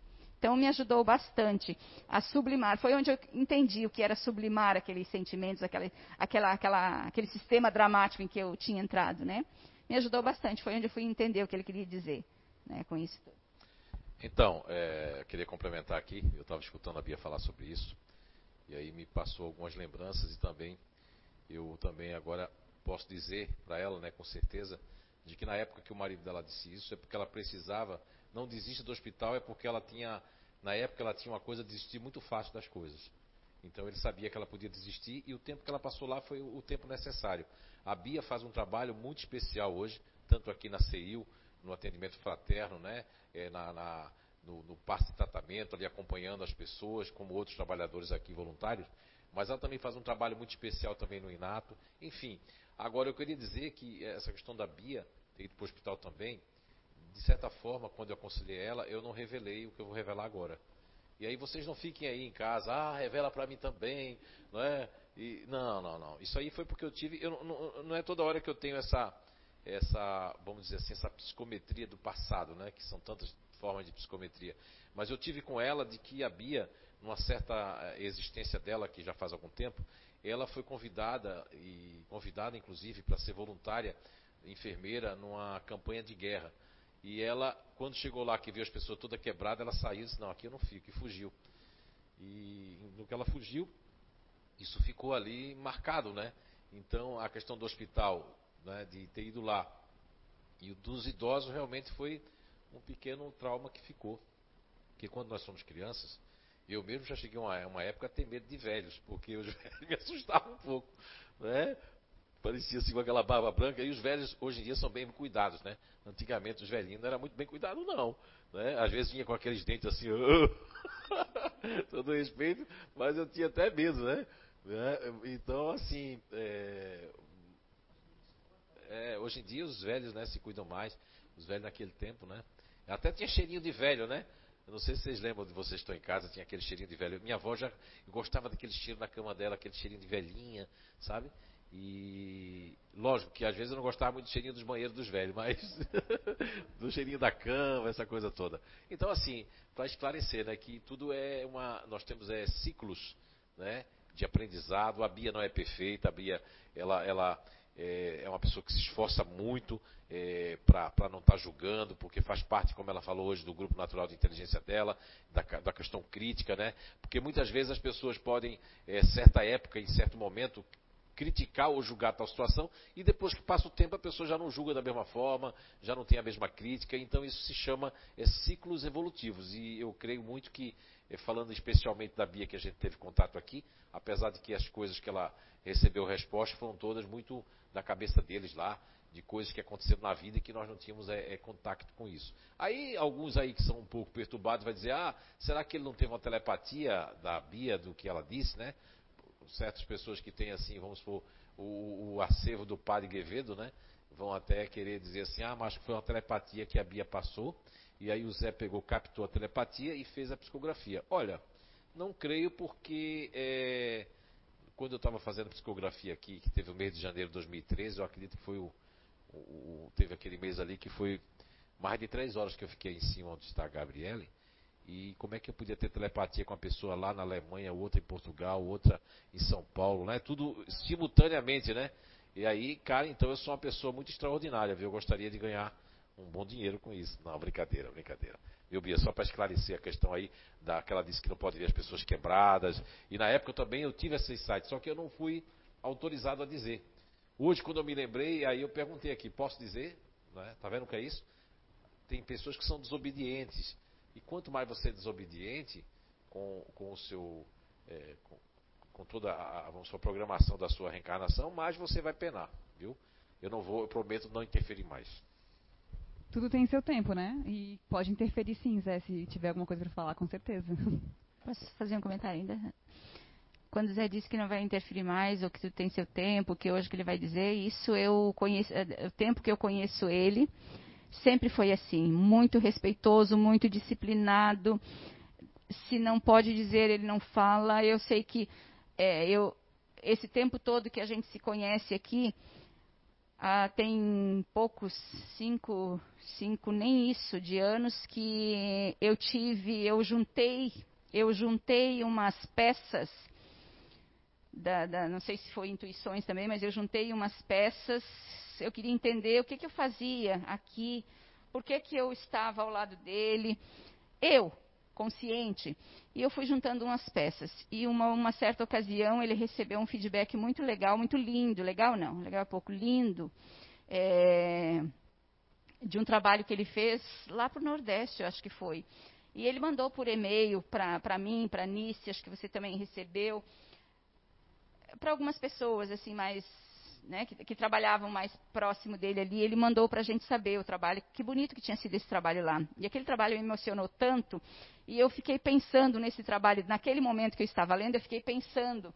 Então me ajudou bastante a sublimar. Foi onde eu entendi o que era sublimar aqueles sentimentos, aquela, aquela, aquela, aquele sistema dramático em que eu tinha entrado, né? Me ajudou bastante. Foi onde eu fui entender o que ele queria dizer, né, com isso. Então, é, queria complementar aqui. Eu estava escutando a Bia falar sobre isso e aí me passou algumas lembranças e também eu também agora posso dizer para ela, né, com certeza, de que na época que o marido dela disse isso é porque ela precisava não desista do hospital é porque ela tinha, na época ela tinha uma coisa de desistir muito fácil das coisas. Então ele sabia que ela podia desistir e o tempo que ela passou lá foi o tempo necessário. A Bia faz um trabalho muito especial hoje, tanto aqui na CEIU, no atendimento fraterno, né, é, na, na, no, no passe de tratamento, ali acompanhando as pessoas, como outros trabalhadores aqui voluntários, mas ela também faz um trabalho muito especial também no Inato. Enfim, agora eu queria dizer que essa questão da Bia, ter ido para o hospital também, de certa forma, quando eu aconselhei ela, eu não revelei o que eu vou revelar agora. E aí vocês não fiquem aí em casa, ah, revela para mim também, não é? E, não, não, não. Isso aí foi porque eu tive, eu, não, não é toda hora que eu tenho essa, essa, vamos dizer assim, essa psicometria do passado, né? Que são tantas formas de psicometria. Mas eu tive com ela de que a Bia, numa certa eh, existência dela, que já faz algum tempo, ela foi convidada, e convidada inclusive para ser voluntária, enfermeira, numa campanha de guerra. E ela, quando chegou lá, que viu as pessoas toda quebrada, ela saiu e disse, não, aqui eu não fico, e fugiu. E no que ela fugiu, isso ficou ali marcado, né? Então, a questão do hospital, né, de ter ido lá, e dos idosos realmente foi um pequeno trauma que ficou. Porque quando nós somos crianças, eu mesmo já cheguei a uma, uma época a ter medo de velhos, porque os velhos me assustavam um pouco, né? Parecia assim com aquela barba branca, e os velhos hoje em dia são bem cuidados, né? Antigamente os velhinhos não era muito bem cuidado, não. Né? Às vezes vinha com aqueles dentes assim, todo respeito, mas eu tinha até medo, né? né? Então, assim, é... É, hoje em dia os velhos né, se cuidam mais, os velhos naquele tempo, né? Até tinha cheirinho de velho, né? Eu não sei se vocês lembram de vocês estão em casa, tinha aquele cheirinho de velho. Minha avó já gostava daquele cheiro na cama dela, aquele cheirinho de velhinha, sabe? E lógico que às vezes eu não gostava muito do cheirinho dos banheiros dos velhos, mas do cheirinho da cama, essa coisa toda. Então assim, para esclarecer, né, que tudo é uma, nós temos é ciclos, né, de aprendizado. A Bia não é perfeita, a Bia ela, ela é, é uma pessoa que se esforça muito é, para não estar tá julgando, porque faz parte, como ela falou hoje, do grupo natural de inteligência dela, da, da questão crítica, né? Porque muitas vezes as pessoas podem, é, certa época, em certo momento, criticar ou julgar tal situação, e depois que passa o tempo a pessoa já não julga da mesma forma, já não tem a mesma crítica, então isso se chama é, ciclos evolutivos. E eu creio muito que, é, falando especialmente da Bia que a gente teve contato aqui, apesar de que as coisas que ela recebeu resposta foram todas muito da cabeça deles lá, de coisas que aconteceram na vida e que nós não tínhamos é, é, contato com isso. Aí alguns aí que são um pouco perturbados vai dizer, ah, será que ele não teve uma telepatia da Bia do que ela disse, né? Certas pessoas que têm assim, vamos supor, o, o acervo do padre Guevedo, né? Vão até querer dizer assim, ah, mas foi uma telepatia que a Bia passou, e aí o Zé pegou, captou a telepatia e fez a psicografia. Olha, não creio porque é, quando eu estava fazendo psicografia aqui, que teve o mês de janeiro de 2013, eu acredito que foi o, o, teve aquele mês ali que foi mais de três horas que eu fiquei em cima onde está a Gabriele, e como é que eu podia ter telepatia com uma pessoa lá na Alemanha, outra em Portugal, outra em São Paulo, né? Tudo simultaneamente, né? E aí, cara, então eu sou uma pessoa muito extraordinária, viu? Eu gostaria de ganhar um bom dinheiro com isso. Não, brincadeira, brincadeira. Viu, Bia? Só para esclarecer a questão aí, daquela disse que não pode ver as pessoas quebradas. E na época eu também eu tive esse site, só que eu não fui autorizado a dizer. Hoje, quando eu me lembrei, aí eu perguntei aqui, posso dizer? Né? Tá vendo o que é isso? Tem pessoas que são desobedientes. E quanto mais você é desobediente com, com o seu. É, com, com, toda a, a sua programação da sua reencarnação, mais você vai penar, viu? Eu não vou, eu prometo não interferir mais. tudo tem seu tempo, né? E pode interferir sim, Zé, se tiver alguma coisa para falar, com certeza. Posso fazer um comentário ainda? Quando o Zé disse que não vai interferir mais, ou que tudo tem seu tempo, que hoje que ele vai dizer, isso eu conheço, é, o tempo que eu conheço ele, sempre foi assim, muito respeitoso, muito disciplinado. Se não pode dizer, ele não fala. Eu sei que é, eu, esse tempo todo que a gente se conhece aqui, ah, tem poucos, cinco, cinco, nem isso, de anos que eu tive, eu juntei, eu juntei umas peças, da, da, não sei se foi intuições também, mas eu juntei umas peças eu queria entender o que, que eu fazia aqui, por que, que eu estava ao lado dele. Eu, consciente. E eu fui juntando umas peças. E uma, uma certa ocasião ele recebeu um feedback muito legal, muito lindo. Legal não, legal é pouco, lindo. É, de um trabalho que ele fez lá para o Nordeste, eu acho que foi. E ele mandou por e-mail para mim, para a Nice, acho que você também recebeu. Para algumas pessoas, assim, mais né, que, que, trabalhavam mais próximo dele ali, ele mandou para a gente saber o trabalho, que bonito que tinha sido esse trabalho lá. E aquele trabalho me emocionou tanto, e eu fiquei pensando nesse trabalho, naquele momento que eu estava lendo, eu fiquei pensando,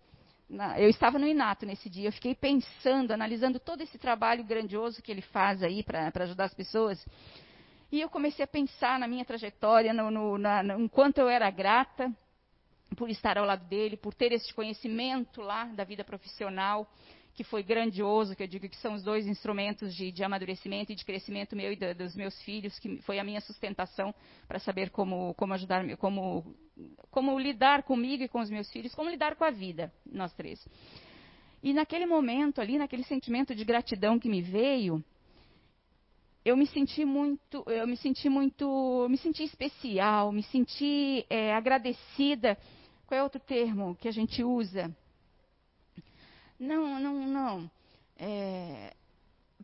na, eu estava no Inato nesse dia, eu fiquei pensando, analisando todo esse trabalho grandioso que ele faz aí para ajudar as pessoas, e eu comecei a pensar na minha trajetória, no, no, na, no enquanto eu era grata por estar ao lado dele, por ter esse conhecimento lá da vida profissional, que foi grandioso, que eu digo que são os dois instrumentos de, de amadurecimento e de crescimento meu e da, dos meus filhos, que foi a minha sustentação para saber como, como ajudar, como, como lidar comigo e com os meus filhos, como lidar com a vida, nós três. E naquele momento ali, naquele sentimento de gratidão que me veio, eu me senti muito, eu me senti muito, me senti especial, me senti é, agradecida. Qual é outro termo que a gente usa? Não, não, não. É,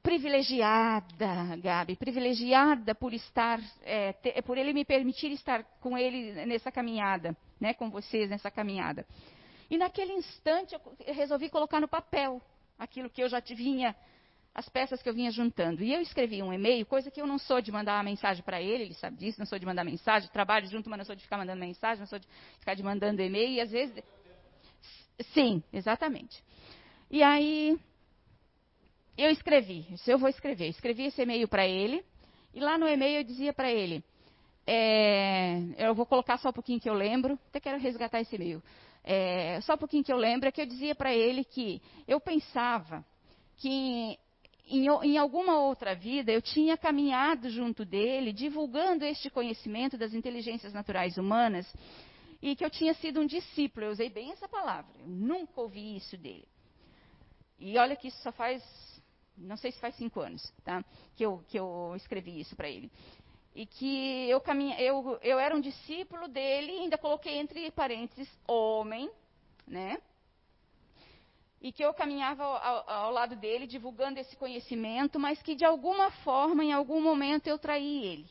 privilegiada, Gabi, privilegiada por estar, é, por ele me permitir estar com ele nessa caminhada, né, com vocês nessa caminhada. E naquele instante eu resolvi colocar no papel aquilo que eu já vinha, as peças que eu vinha juntando. E eu escrevi um e-mail, coisa que eu não sou de mandar uma mensagem para ele, ele sabe disso, não sou de mandar mensagem, trabalho junto, mas não sou de ficar mandando mensagem, não sou de ficar de mandando e-mail, e às vezes. Sim, exatamente. E aí eu escrevi, isso eu vou escrever. Escrevi esse e-mail para ele e lá no e-mail eu dizia para ele, é, eu vou colocar só um pouquinho que eu lembro, até quero resgatar esse e-mail. É, só um pouquinho que eu lembro é que eu dizia para ele que eu pensava que em, em, alguma outra vida eu tinha caminhado junto dele, divulgando este conhecimento das inteligências naturais humanas, e que eu tinha sido um discípulo. Eu usei bem essa palavra. Eu nunca ouvi isso dele. E olha que isso só faz, não sei se faz cinco anos, tá? Que eu, que eu escrevi isso para ele. E que eu, caminha, eu, eu era um discípulo dele, ainda coloquei entre parênteses, homem, né? E que eu caminhava ao, ao lado dele, divulgando esse conhecimento, mas que de alguma forma, em algum momento, eu traí ele.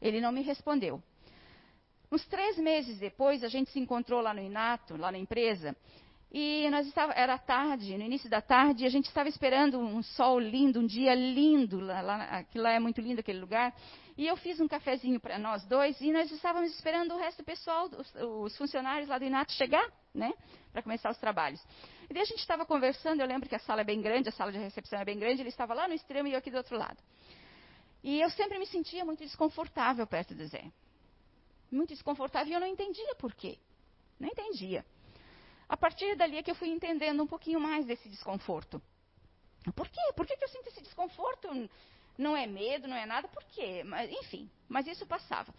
Ele não me respondeu. Uns três meses depois, a gente se encontrou lá no Inato, lá na empresa, e nós estava, era tarde, no início da tarde, e a gente estava esperando um sol lindo, um dia lindo, lá, lá, aquilo lá é muito lindo aquele lugar. E eu fiz um cafezinho para nós dois, e nós estávamos esperando o resto do pessoal, os, os funcionários lá do Inato chegar, né, para começar os trabalhos. E daí a gente estava conversando, eu lembro que a sala é bem grande, a sala de recepção é bem grande, ele estava lá no extremo e eu aqui do outro lado. E eu sempre me sentia muito desconfortável perto do Zé. Muito desconfortável e eu não entendia por quê. Não entendia. A partir dali é que eu fui entendendo um pouquinho mais desse desconforto. Por quê? Por que, que eu sinto esse desconforto? Não é medo, não é nada, por quê? Mas, enfim, mas isso passava.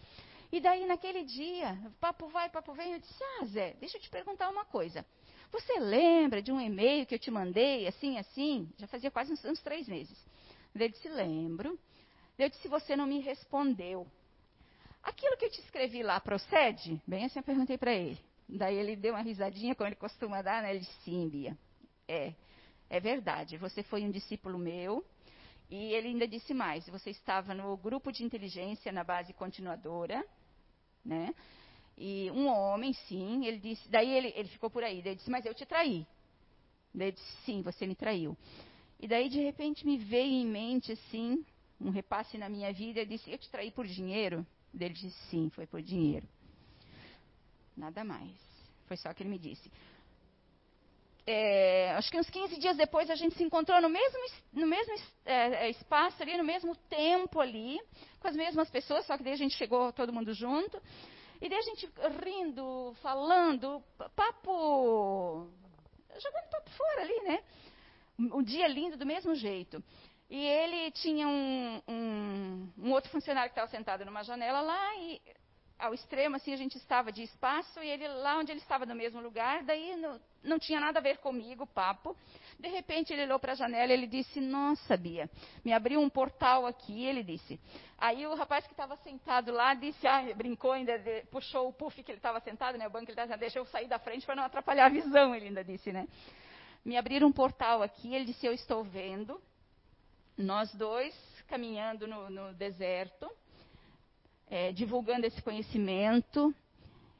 E daí, naquele dia, papo vai, papo vem, eu disse, ah, Zé, deixa eu te perguntar uma coisa. Você lembra de um e-mail que eu te mandei, assim, assim? Já fazia quase uns, uns três meses. Ele disse, lembro. Eu disse, você não me respondeu. Aquilo que eu te escrevi lá procede? Bem assim eu perguntei para ele. Daí ele deu uma risadinha, como ele costuma dar, né? Ele disse, sim, Bia, é, é verdade, você foi um discípulo meu. E ele ainda disse mais, você estava no grupo de inteligência na base continuadora, né? E um homem, sim, ele disse, daí ele, ele ficou por aí, daí ele disse, mas eu te traí. Daí ele disse, sim, você me traiu. E daí, de repente, me veio em mente, assim, um repasse na minha vida. Eu disse: Eu te traí por dinheiro? Ele disse: Sim, foi por dinheiro. Nada mais. Foi só o que ele me disse. É, acho que uns 15 dias depois a gente se encontrou no mesmo, no mesmo é, é, espaço ali, no mesmo tempo ali, com as mesmas pessoas, só que daí a gente chegou todo mundo junto. E daí a gente rindo, falando, papo. jogando papo fora ali, né? Um dia lindo do mesmo jeito. E ele tinha um, um, um outro funcionário que estava sentado numa janela lá e ao extremo, assim, a gente estava de espaço e ele lá onde ele estava no mesmo lugar, daí não, não tinha nada a ver comigo, papo. De repente ele olhou para a janela e ele disse: Nossa, Bia, me abriu um portal aqui. Ele disse. Aí o rapaz que estava sentado lá disse: Ah, brincou ainda, de, puxou o puff que ele estava sentado, né, o banco ele estava sentado, deixa eu sair da frente para não atrapalhar a visão, ele ainda disse, né? Me abriram um portal aqui. Ele disse: Eu estou vendo. Nós dois caminhando no, no deserto é, divulgando esse conhecimento,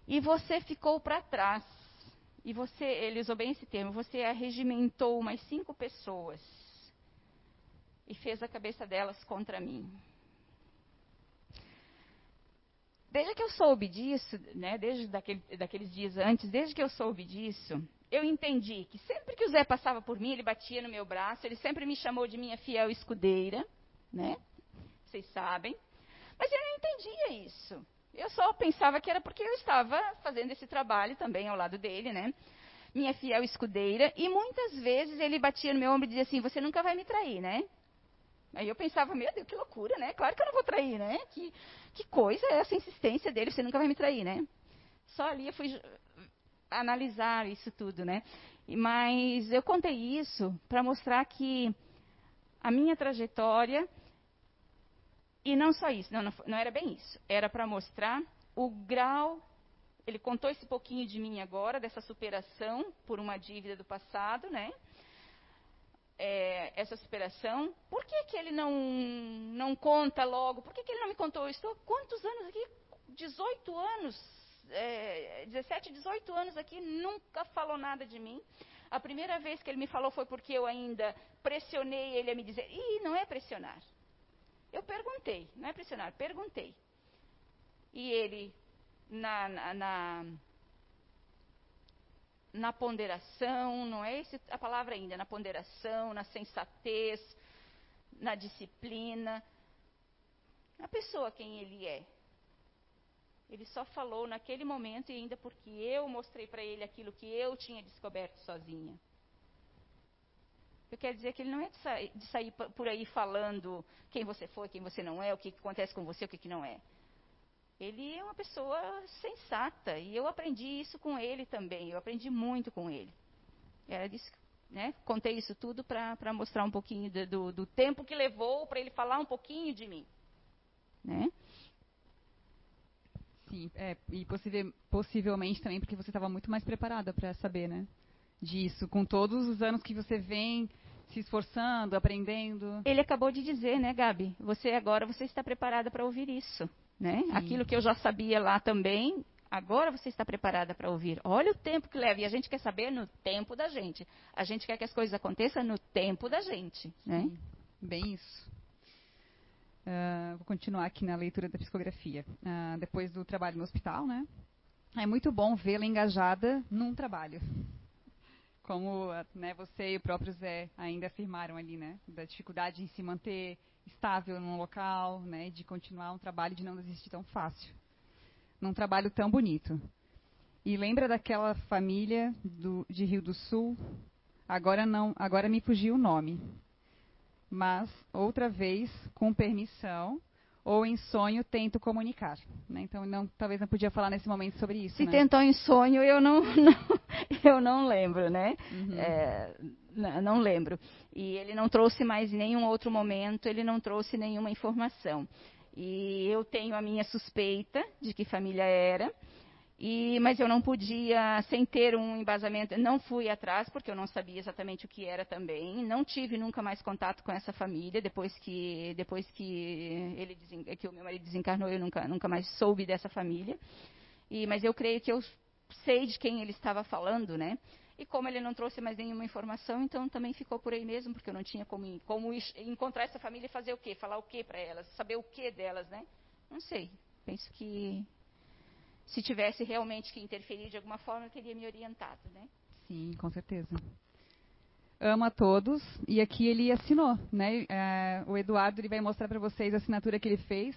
e você ficou para trás. E você, ele usou bem esse termo, você arregimentou umas cinco pessoas e fez a cabeça delas contra mim. Desde que eu soube disso, né, desde daquele, daqueles dias antes, desde que eu soube disso, eu entendi que sempre que o Zé passava por mim, ele batia no meu braço, ele sempre me chamou de minha fiel escudeira, né? Vocês sabem. Mas eu não entendia isso. Eu só pensava que era porque eu estava fazendo esse trabalho também ao lado dele, né? Minha fiel escudeira. E muitas vezes ele batia no meu ombro e dizia assim: Você nunca vai me trair, né? Aí eu pensava: Meu Deus, que loucura, né? Claro que eu não vou trair, né? Que, que coisa é essa insistência dele: Você nunca vai me trair, né? Só ali eu fui analisar isso tudo, né? Mas eu contei isso para mostrar que a minha trajetória e não só isso, não, não, não era bem isso. Era para mostrar o grau. Ele contou esse pouquinho de mim agora, dessa superação por uma dívida do passado, né? É, essa superação. Por que, que ele não, não conta logo? Por que, que ele não me contou? Eu estou quantos anos aqui? 18 anos. É, 17, 18 anos aqui, nunca falou nada de mim. A primeira vez que ele me falou foi porque eu ainda pressionei ele a me dizer: Ih, não é pressionar. Eu perguntei, não é pressionar, perguntei. E ele, na, na, na, na ponderação, não é esse a palavra ainda, na ponderação, na sensatez, na disciplina, a pessoa quem ele é. Ele só falou naquele momento e ainda porque eu mostrei para ele aquilo que eu tinha descoberto sozinha. Eu quero dizer que ele não é de sair, de sair, por aí falando quem você foi, quem você não é, o que, acontece com você, o que, que não é. Ele é uma pessoa sensata e eu aprendi isso com ele também. Eu aprendi muito com ele. Era disso, né? Contei isso tudo para mostrar um pouquinho do, do, do tempo que levou para ele falar um pouquinho de mim, né? Sim, é, e possivel, possivelmente também porque você estava muito mais preparada para saber, né? Disso, com todos os anos que você vem se esforçando, aprendendo. Ele acabou de dizer, né, Gabi? Você agora você está preparada para ouvir isso, né? Sim. Aquilo que eu já sabia lá também, agora você está preparada para ouvir. Olha o tempo que leva. E a gente quer saber no tempo da gente. A gente quer que as coisas aconteçam no tempo da gente, né? Sim. Bem isso. Uh, vou continuar aqui na leitura da psicografia. Uh, depois do trabalho no hospital, né? É muito bom vê-la engajada num trabalho como né, você e o próprio Zé ainda afirmaram ali, né, da dificuldade em se manter estável num local, né, de continuar um trabalho de não desistir tão fácil, num trabalho tão bonito. E lembra daquela família do, de Rio do Sul? Agora não, agora me fugiu o nome. Mas outra vez, com permissão, ou em sonho tento comunicar. Né? Então, não, talvez não podia falar nesse momento sobre isso. Se né? tentou em sonho, eu não, não eu não lembro, né? Uhum. É, não lembro. E ele não trouxe mais nenhum outro momento, ele não trouxe nenhuma informação. E eu tenho a minha suspeita de que família era. E, mas eu não podia, sem ter um embasamento, não fui atrás, porque eu não sabia exatamente o que era também. Não tive nunca mais contato com essa família, depois que, depois que, ele, que o meu marido desencarnou, eu nunca, nunca mais soube dessa família. E, mas eu creio que eu sei de quem ele estava falando, né? E como ele não trouxe mais nenhuma informação, então também ficou por aí mesmo, porque eu não tinha como, como encontrar essa família e fazer o quê? Falar o quê para elas? Saber o quê delas, né? Não sei. Penso que se tivesse realmente que interferir de alguma forma, eu teria me orientado, né? Sim, com certeza. Ama todos e aqui ele assinou, né? É, o Eduardo ele vai mostrar para vocês a assinatura que ele fez,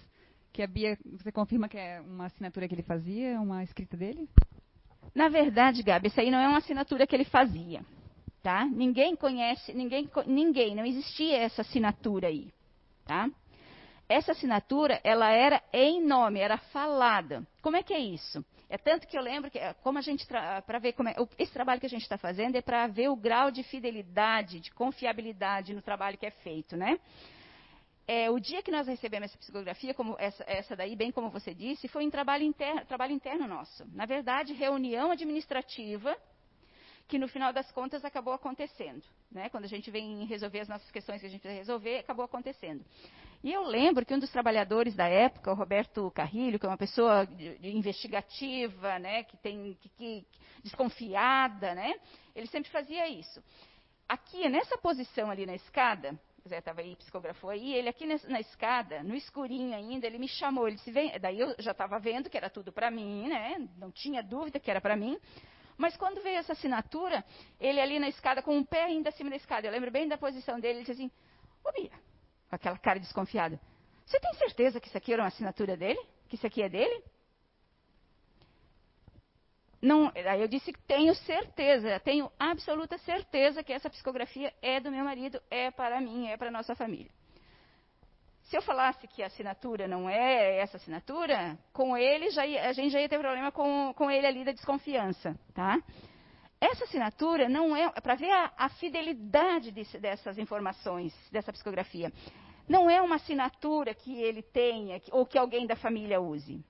que a Bia, você confirma que é uma assinatura que ele fazia, uma escrita dele? Na verdade, Gabi, isso aí não é uma assinatura que ele fazia, tá? Ninguém conhece, ninguém, ninguém, não existia essa assinatura aí, tá? Essa assinatura, ela era em nome, era falada. Como é que é isso? É tanto que eu lembro que, como a gente, para ver como é, esse trabalho que a gente está fazendo é para ver o grau de fidelidade, de confiabilidade no trabalho que é feito, né? É, o dia que nós recebemos essa psicografia, como essa, essa, daí, bem como você disse, foi um trabalho interno, trabalho interno nosso. Na verdade, reunião administrativa que no final das contas acabou acontecendo. Né? Quando a gente vem resolver as nossas questões que a gente precisa resolver, acabou acontecendo. E eu lembro que um dos trabalhadores da época, o Roberto Carrilho, que é uma pessoa investigativa, né, que tem que, que, desconfiada, né, ele sempre fazia isso. Aqui, nessa posição ali na escada, o Zé estava aí, psicografou aí, ele aqui na, na, escada, no escurinho ainda, ele me chamou, ele disse, vem, daí eu já estava vendo que era tudo para mim, né, não tinha dúvida que era para mim, mas quando veio essa assinatura, ele ali na escada, com um pé ainda acima da escada, eu lembro bem da posição dele, ele disse assim, ô Bia, com aquela cara desconfiada, você tem certeza que isso aqui era uma assinatura dele? Que isso aqui é dele? Não, aí eu disse que tenho certeza, tenho absoluta certeza que essa psicografia é do meu marido, é para mim, é para a nossa família. Se eu falasse que a assinatura não é essa assinatura, com ele já ia, a gente já ia ter problema com, com ele ali da desconfiança, tá? Essa assinatura não é, para ver a, a fidelidade desse, dessas informações, dessa psicografia. Não é uma assinatura que ele tenha ou que alguém da família use.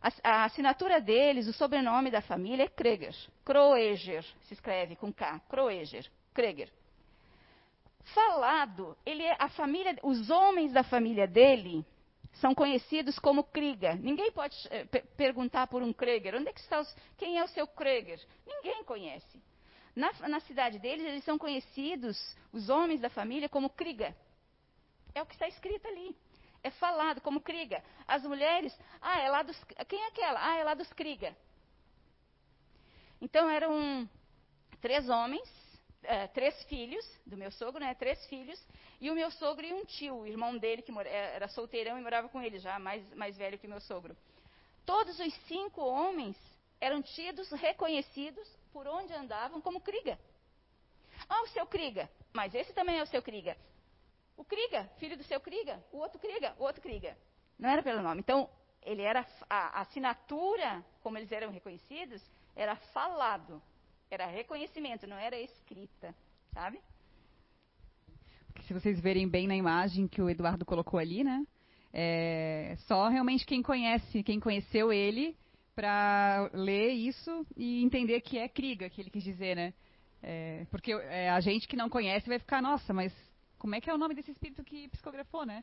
A, a assinatura deles, o sobrenome da família é Kreger. Kroeger, se escreve com K. Kroeger. Kreger falado, ele é a família, os homens da família dele são conhecidos como Krieger. Ninguém pode eh, perguntar por um Krieger. Onde é que está os, quem é o seu Krieger? Ninguém conhece. Na, na, cidade deles, eles são conhecidos, os homens da família, como Krieger. É o que está escrito ali. É falado como Krieger. As mulheres, ah, é lá dos. Quem é aquela? Ah, é lá dos Krieger. Então eram três homens é, três filhos, do meu sogro, né? Três filhos, e o meu sogro e um tio, o irmão dele, que é, era solteirão e morava com ele já, mais, mais velho que o meu sogro. Todos os cinco homens eram tidos, reconhecidos, por onde andavam, como Kriga. Ah, o seu Kriga, mas esse também é o seu Kriga. O Kriga, filho do seu Kriga, o outro Kriga, o outro Kriga. Não era pelo nome. Então, ele era a, a assinatura, como eles eram reconhecidos, era falado. Era reconhecimento, não era escrita, sabe? se vocês verem bem na imagem que o Eduardo colocou ali, né? É só realmente quem conhece, quem conheceu ele, para ler isso e entender que é Kriga, que ele quis dizer, né? É, porque é, a gente que não conhece vai ficar, nossa, mas como é que é o nome desse espírito que psicografou, né?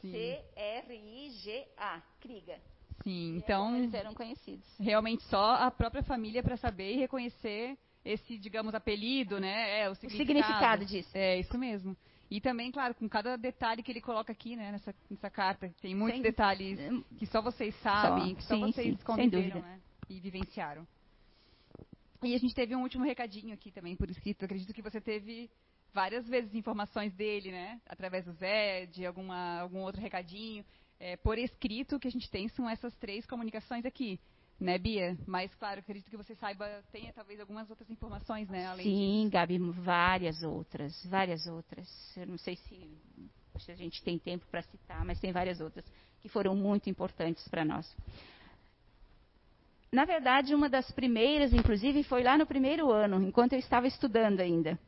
C-R-I-G-A, Kriga. Sim, então. Eles eram conhecidos. Realmente só a própria família para saber e reconhecer esse, digamos, apelido, né? É, o significado. o significado disso. É, isso mesmo. E também, claro, com cada detalhe que ele coloca aqui, né, nessa, nessa carta. Tem muitos sem, detalhes que só vocês sabem, só, que só sim, vocês sim, conviveram né, e vivenciaram. E a gente teve um último recadinho aqui também por escrito. Eu acredito que você teve várias vezes informações dele, né? Através do Zé, de alguma, algum outro recadinho é, por escrito que a gente tem são essas três comunicações aqui. Né, Bia? Mas, claro, acredito que você saiba, tenha talvez algumas outras informações, né? Além Sim, disso. Gabi, várias outras, várias outras. Eu não sei se, se a gente tem tempo para citar, mas tem várias outras que foram muito importantes para nós. Na verdade, uma das primeiras, inclusive, foi lá no primeiro ano, enquanto eu estava estudando ainda.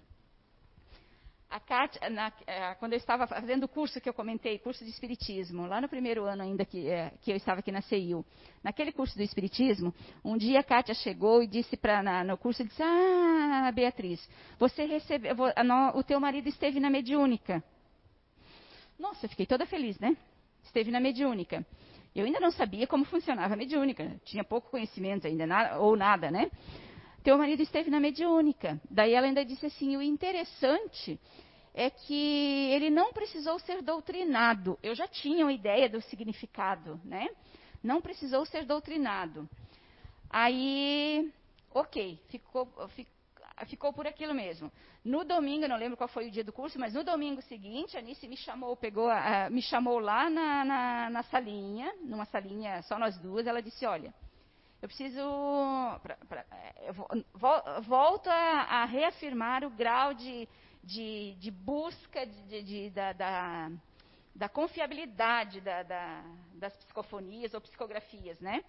Kátia, na, é, quando eu estava fazendo o curso que eu comentei, curso de Espiritismo, lá no primeiro ano ainda que, é, que eu estava aqui na CEIU, naquele curso do Espiritismo, um dia a Kátia chegou e disse para no curso, disse, ah, Beatriz, você recebeu, o teu marido esteve na mediúnica. Nossa, fiquei toda feliz, né? Esteve na mediúnica. Eu ainda não sabia como funcionava a mediúnica, tinha pouco conhecimento ainda, ou nada, né? Teu marido esteve na mediúnica. Daí ela ainda disse assim: o interessante é que ele não precisou ser doutrinado. Eu já tinha uma ideia do significado, né? Não precisou ser doutrinado. Aí, ok, ficou, ficou por aquilo mesmo. No domingo, eu não lembro qual foi o dia do curso, mas no domingo seguinte, a Anice me chamou, pegou, me chamou lá na, na, na, salinha, numa salinha só nós duas. Ela disse: Olha, eu preciso. Pra, pra, eh, eu volto a, a, reafirmar o grau de, de, de busca de, de, da, da, da, confiabilidade da, das psicofonias ou psicografias, né?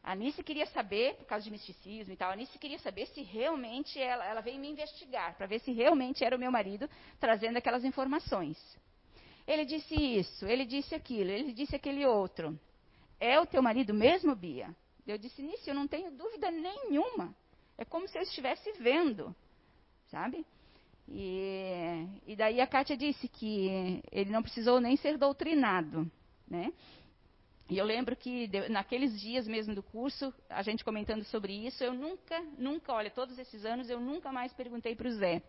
A Anice queria saber, por causa de misticismo e tal, a Anice queria saber se realmente ela, ela veio me investigar, para ver se realmente era o meu marido trazendo aquelas informações. Ele disse isso, ele disse aquilo, ele disse aquele outro. É o teu marido mesmo, Bia? Eu disse, Nisso, eu não tenho dúvida nenhuma. É como se eu estivesse vendo, sabe? E, e daí a Kátia disse que ele não precisou nem ser doutrinado, né? E eu lembro que naqueles dias mesmo do curso, a gente comentando sobre isso, eu nunca, nunca, olha, todos esses anos eu nunca mais perguntei para o Zé.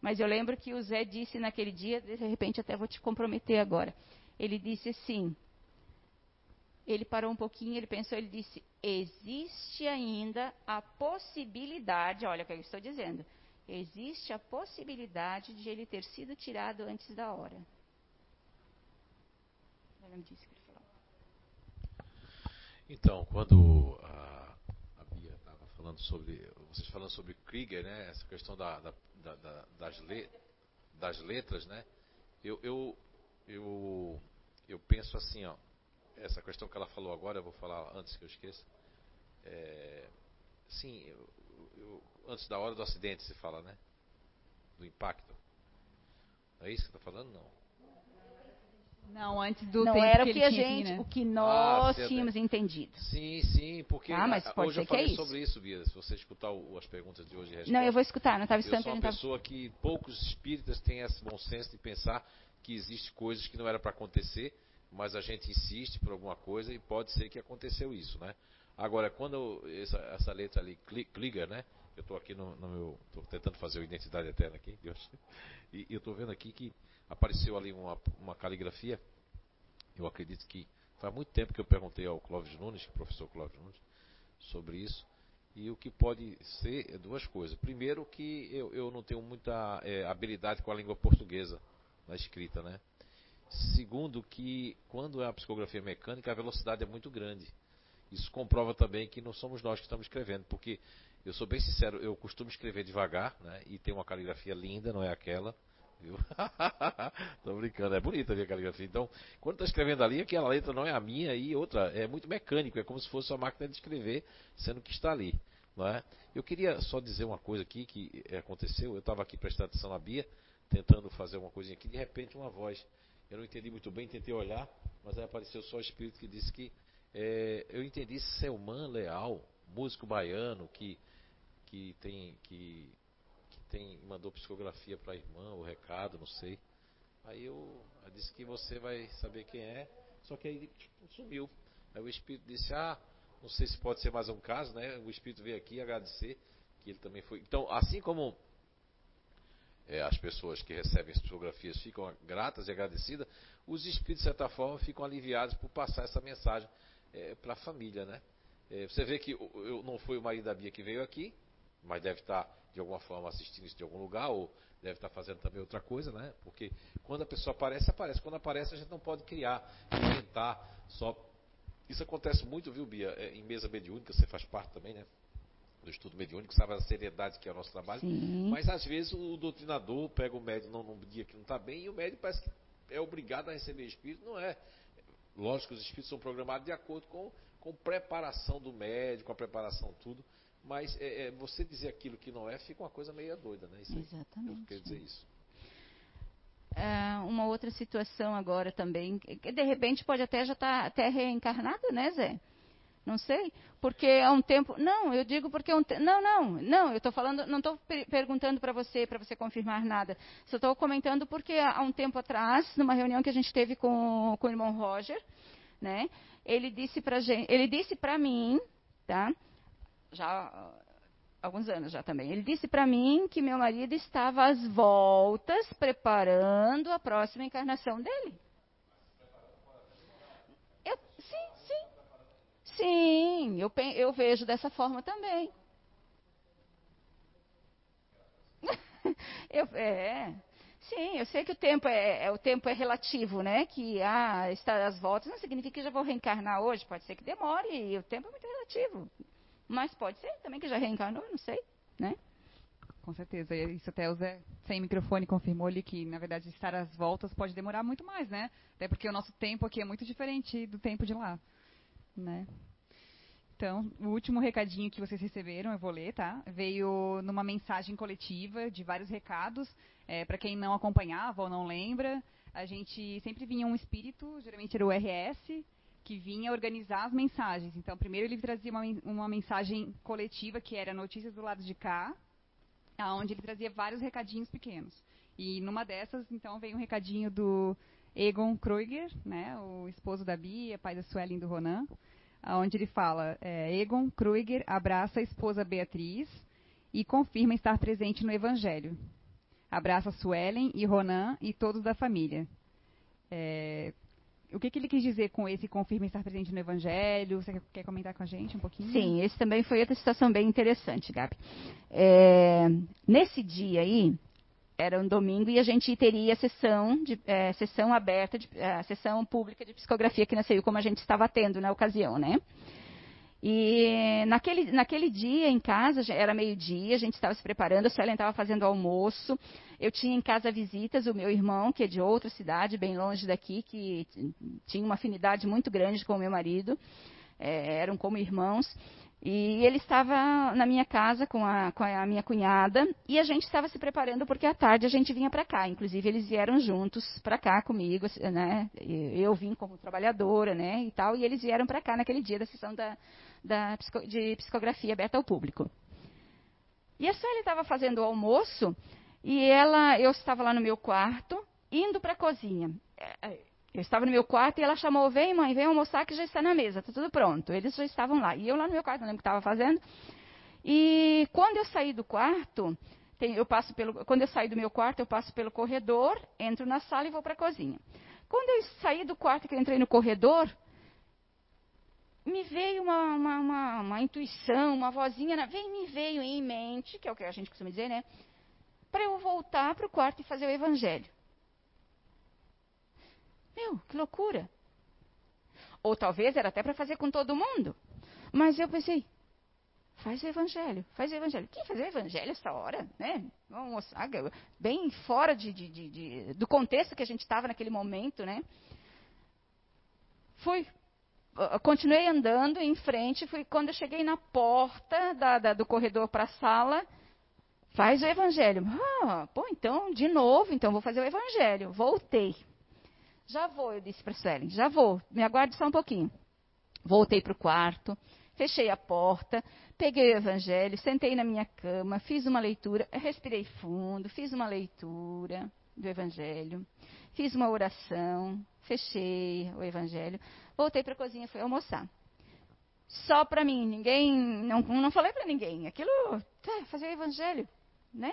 Mas eu lembro que o Zé disse naquele dia, de repente até vou te comprometer agora. Ele disse assim, ele parou um pouquinho, ele pensou, ele disse: existe ainda a possibilidade, olha o que eu estou dizendo, existe a possibilidade de ele ter sido tirado antes da hora. Me disse que ele falou. Então, quando a, a Bia estava falando sobre, vocês falando sobre Krieger, né, essa questão da, da, da, das, le, das letras, né, eu, eu, eu, eu penso assim, ó, essa questão que ela falou agora, eu vou falar antes que eu esqueça. É, sim, eu, eu, antes da hora do acidente se fala, né? Do impacto. Não é isso que está falando? Não. Não, antes do não tempo era que o que a gente, aqui, né? o que nós ah, tínhamos entendido. Sim, sim, porque ah, mas pode hoje ser eu falei que é sobre isso, Bia. Se você escutar o, as perguntas de hoje, não, eu vou escutar. Não estava escutando. Eu sou uma pessoa tava... que poucos espíritas têm esse bom senso de pensar que existe coisas que não era para acontecer mas a gente insiste por alguma coisa e pode ser que aconteceu isso, né? Agora, quando essa, essa letra ali, Kliger, né? Eu estou aqui no, no meu, estou tentando fazer o identidade eterna aqui, Deus, e, eu estou vendo aqui que apareceu ali uma, uma caligrafia. Eu acredito que faz muito tempo que eu perguntei ao Clóvis Nunes, professor Clóvis Nunes, sobre isso. E o que pode ser é duas coisas. Primeiro, que eu, eu não tenho muita é, habilidade com a língua portuguesa na escrita, né? Segundo, que quando é a psicografia mecânica, a velocidade é muito grande. Isso comprova também que não somos nós que estamos escrevendo, porque eu sou bem sincero, eu costumo escrever devagar, né? E tem uma caligrafia linda, não é aquela, viu? Tô brincando, é bonita a minha caligrafia. Então, quando está escrevendo ali, aquela letra não é a minha e outra é muito mecânico, é como se fosse uma máquina de escrever, sendo que está ali, não é? Eu queria só dizer uma coisa aqui que aconteceu. Eu estava aqui prestando atenção na Bia, tentando fazer uma coisinha aqui, de repente uma voz eu não entendi muito bem, tentei olhar, mas aí apareceu só o espírito que disse que é, eu entendi Selman Leal, músico baiano que que tem que, que tem mandou psicografia para a irmã, o recado, não sei. Aí eu, eu disse que você vai saber quem é, só que aí tipo, sumiu. Aí o espírito disse: "Ah, não sei se pode ser mais um caso, né? O espírito veio aqui agradecer que ele também foi. Então, assim como é, as pessoas que recebem as psicografias ficam gratas e agradecidas, os espíritos, de certa forma, ficam aliviados por passar essa mensagem é, para a família. Né? É, você vê que eu, não foi o marido da Bia que veio aqui, mas deve estar, de alguma forma, assistindo isso de algum lugar, ou deve estar fazendo também outra coisa, né? porque quando a pessoa aparece, aparece. Quando aparece, a gente não pode criar, inventar só. Isso acontece muito, viu, Bia? É, em mesa mediúnica, você faz parte também, né? Do estudo mediúnico, sabe a seriedade que é o nosso trabalho. Sim. Mas às vezes o doutrinador pega o médium num dia que não está bem e o médium parece que é obrigado a receber espírito. Não é. Lógico que os espíritos são programados de acordo com, com preparação do médico, com a preparação tudo. Mas é, é, você dizer aquilo que não é, fica uma coisa meio doida, né? Isso Exatamente. eu quero dizer isso. É, uma outra situação agora também, que de repente pode até já estar tá até reencarnado, né, Zé? Não sei, porque há um tempo. Não, eu digo porque um te... não, não, não. Eu estou falando, não estou perguntando para você para você confirmar nada. Só estou comentando porque há um tempo atrás, numa reunião que a gente teve com, com o irmão Roger, né? Ele disse para gente, ele disse para mim, tá? Já alguns anos já também. Ele disse para mim que meu marido estava às voltas preparando a próxima encarnação dele. Eu, sim, sim. Sim, eu, eu vejo dessa forma também. eu, é, sim, eu sei que o tempo é, é, o tempo é relativo, né? Que ah, estar às voltas não significa que já vou reencarnar hoje. Pode ser que demore, e o tempo é muito relativo. Mas pode ser também que já reencarnou, não sei, né? Com certeza. Isso até o Zé, sem microfone, confirmou ali que, na verdade, estar às voltas pode demorar muito mais, né? Até porque o nosso tempo aqui é muito diferente do tempo de lá, né? Então, o último recadinho que vocês receberam, eu vou ler, tá? Veio numa mensagem coletiva de vários recados. É, Para quem não acompanhava ou não lembra, a gente sempre vinha um espírito, geralmente era o RS, que vinha organizar as mensagens. Então, primeiro ele trazia uma, uma mensagem coletiva, que era Notícias do Lado de Cá, onde ele trazia vários recadinhos pequenos. E numa dessas, então, veio um recadinho do Egon Kruger, né, o esposo da Bia, pai da Suelen e do Ronan, onde ele fala: é, Egon Kruger abraça a esposa Beatriz e confirma estar presente no Evangelho. Abraça Suelen e Ronan e todos da família. É, o que, que, ele quis dizer com esse confirma estar presente no Evangelho? Você quer comentar com a gente um pouquinho? Sim, esse também foi outra situação bem interessante, Gabi. É, nesse dia aí, era um domingo e a gente teria sessão, de, é, sessão aberta, de, é, sessão pública de psicografia aqui na CEU, como a gente estava tendo na ocasião, né? E naquele, naquele dia em casa, era meio-dia, a gente estava se preparando, a Suelen estava fazendo almoço. Eu tinha em casa visitas, o meu irmão, que é de outra cidade, bem longe daqui, que tinha uma afinidade muito grande com o meu marido, é, eram como irmãos. E ele estava na minha casa com a, com a, minha cunhada e a gente estava se preparando porque à tarde a gente vinha para cá. Inclusive eles vieram juntos para cá comigo, né? Eu vim como trabalhadora, né? E tal. E eles vieram para cá naquele dia da sessão da, da, de psicografia aberta ao público. E a Sueli estava fazendo o almoço e ela, eu estava lá no meu quarto indo para a cozinha. Eu estava no meu quarto e ela chamou: Vem, mãe, vem almoçar que já está na mesa, está tudo pronto. Eles já estavam lá. E eu lá no meu quarto, não lembro o que estava fazendo. E quando eu saí do quarto, tem, eu passo pelo, quando eu saí do meu quarto, eu passo pelo corredor, entro na sala e vou para a cozinha. Quando eu saí do quarto, que eu entrei no corredor, me veio uma, uma, uma, uma intuição, uma vozinha, na, vem, me veio em mente, que é o que a gente costuma dizer, né? Para eu voltar para o quarto e fazer o evangelho. Meu, que loucura. Ou talvez era até para fazer com todo mundo. Mas eu pensei, faz o evangelho, faz o evangelho. Quem fazer o evangelho essa hora, né? Vamos bem fora de, de, de, do contexto que a gente estava naquele momento, né? Fui, continuei andando em frente, fui quando eu cheguei na porta da, da, do corredor para a sala, faz o evangelho. Ah, pô, então, de novo, então vou fazer o evangelho. Voltei. Já vou, eu disse para Suelen, já vou, me aguarde só um pouquinho. Voltei para o quarto, fechei a porta, peguei o evangelho, sentei na minha cama, fiz uma leitura, respirei fundo, fiz uma leitura do evangelho, fiz uma oração, fechei o evangelho, voltei para a cozinha fui almoçar. Só para mim, ninguém, não, não falei para ninguém. Aquilo, tá, fazer o evangelho, né?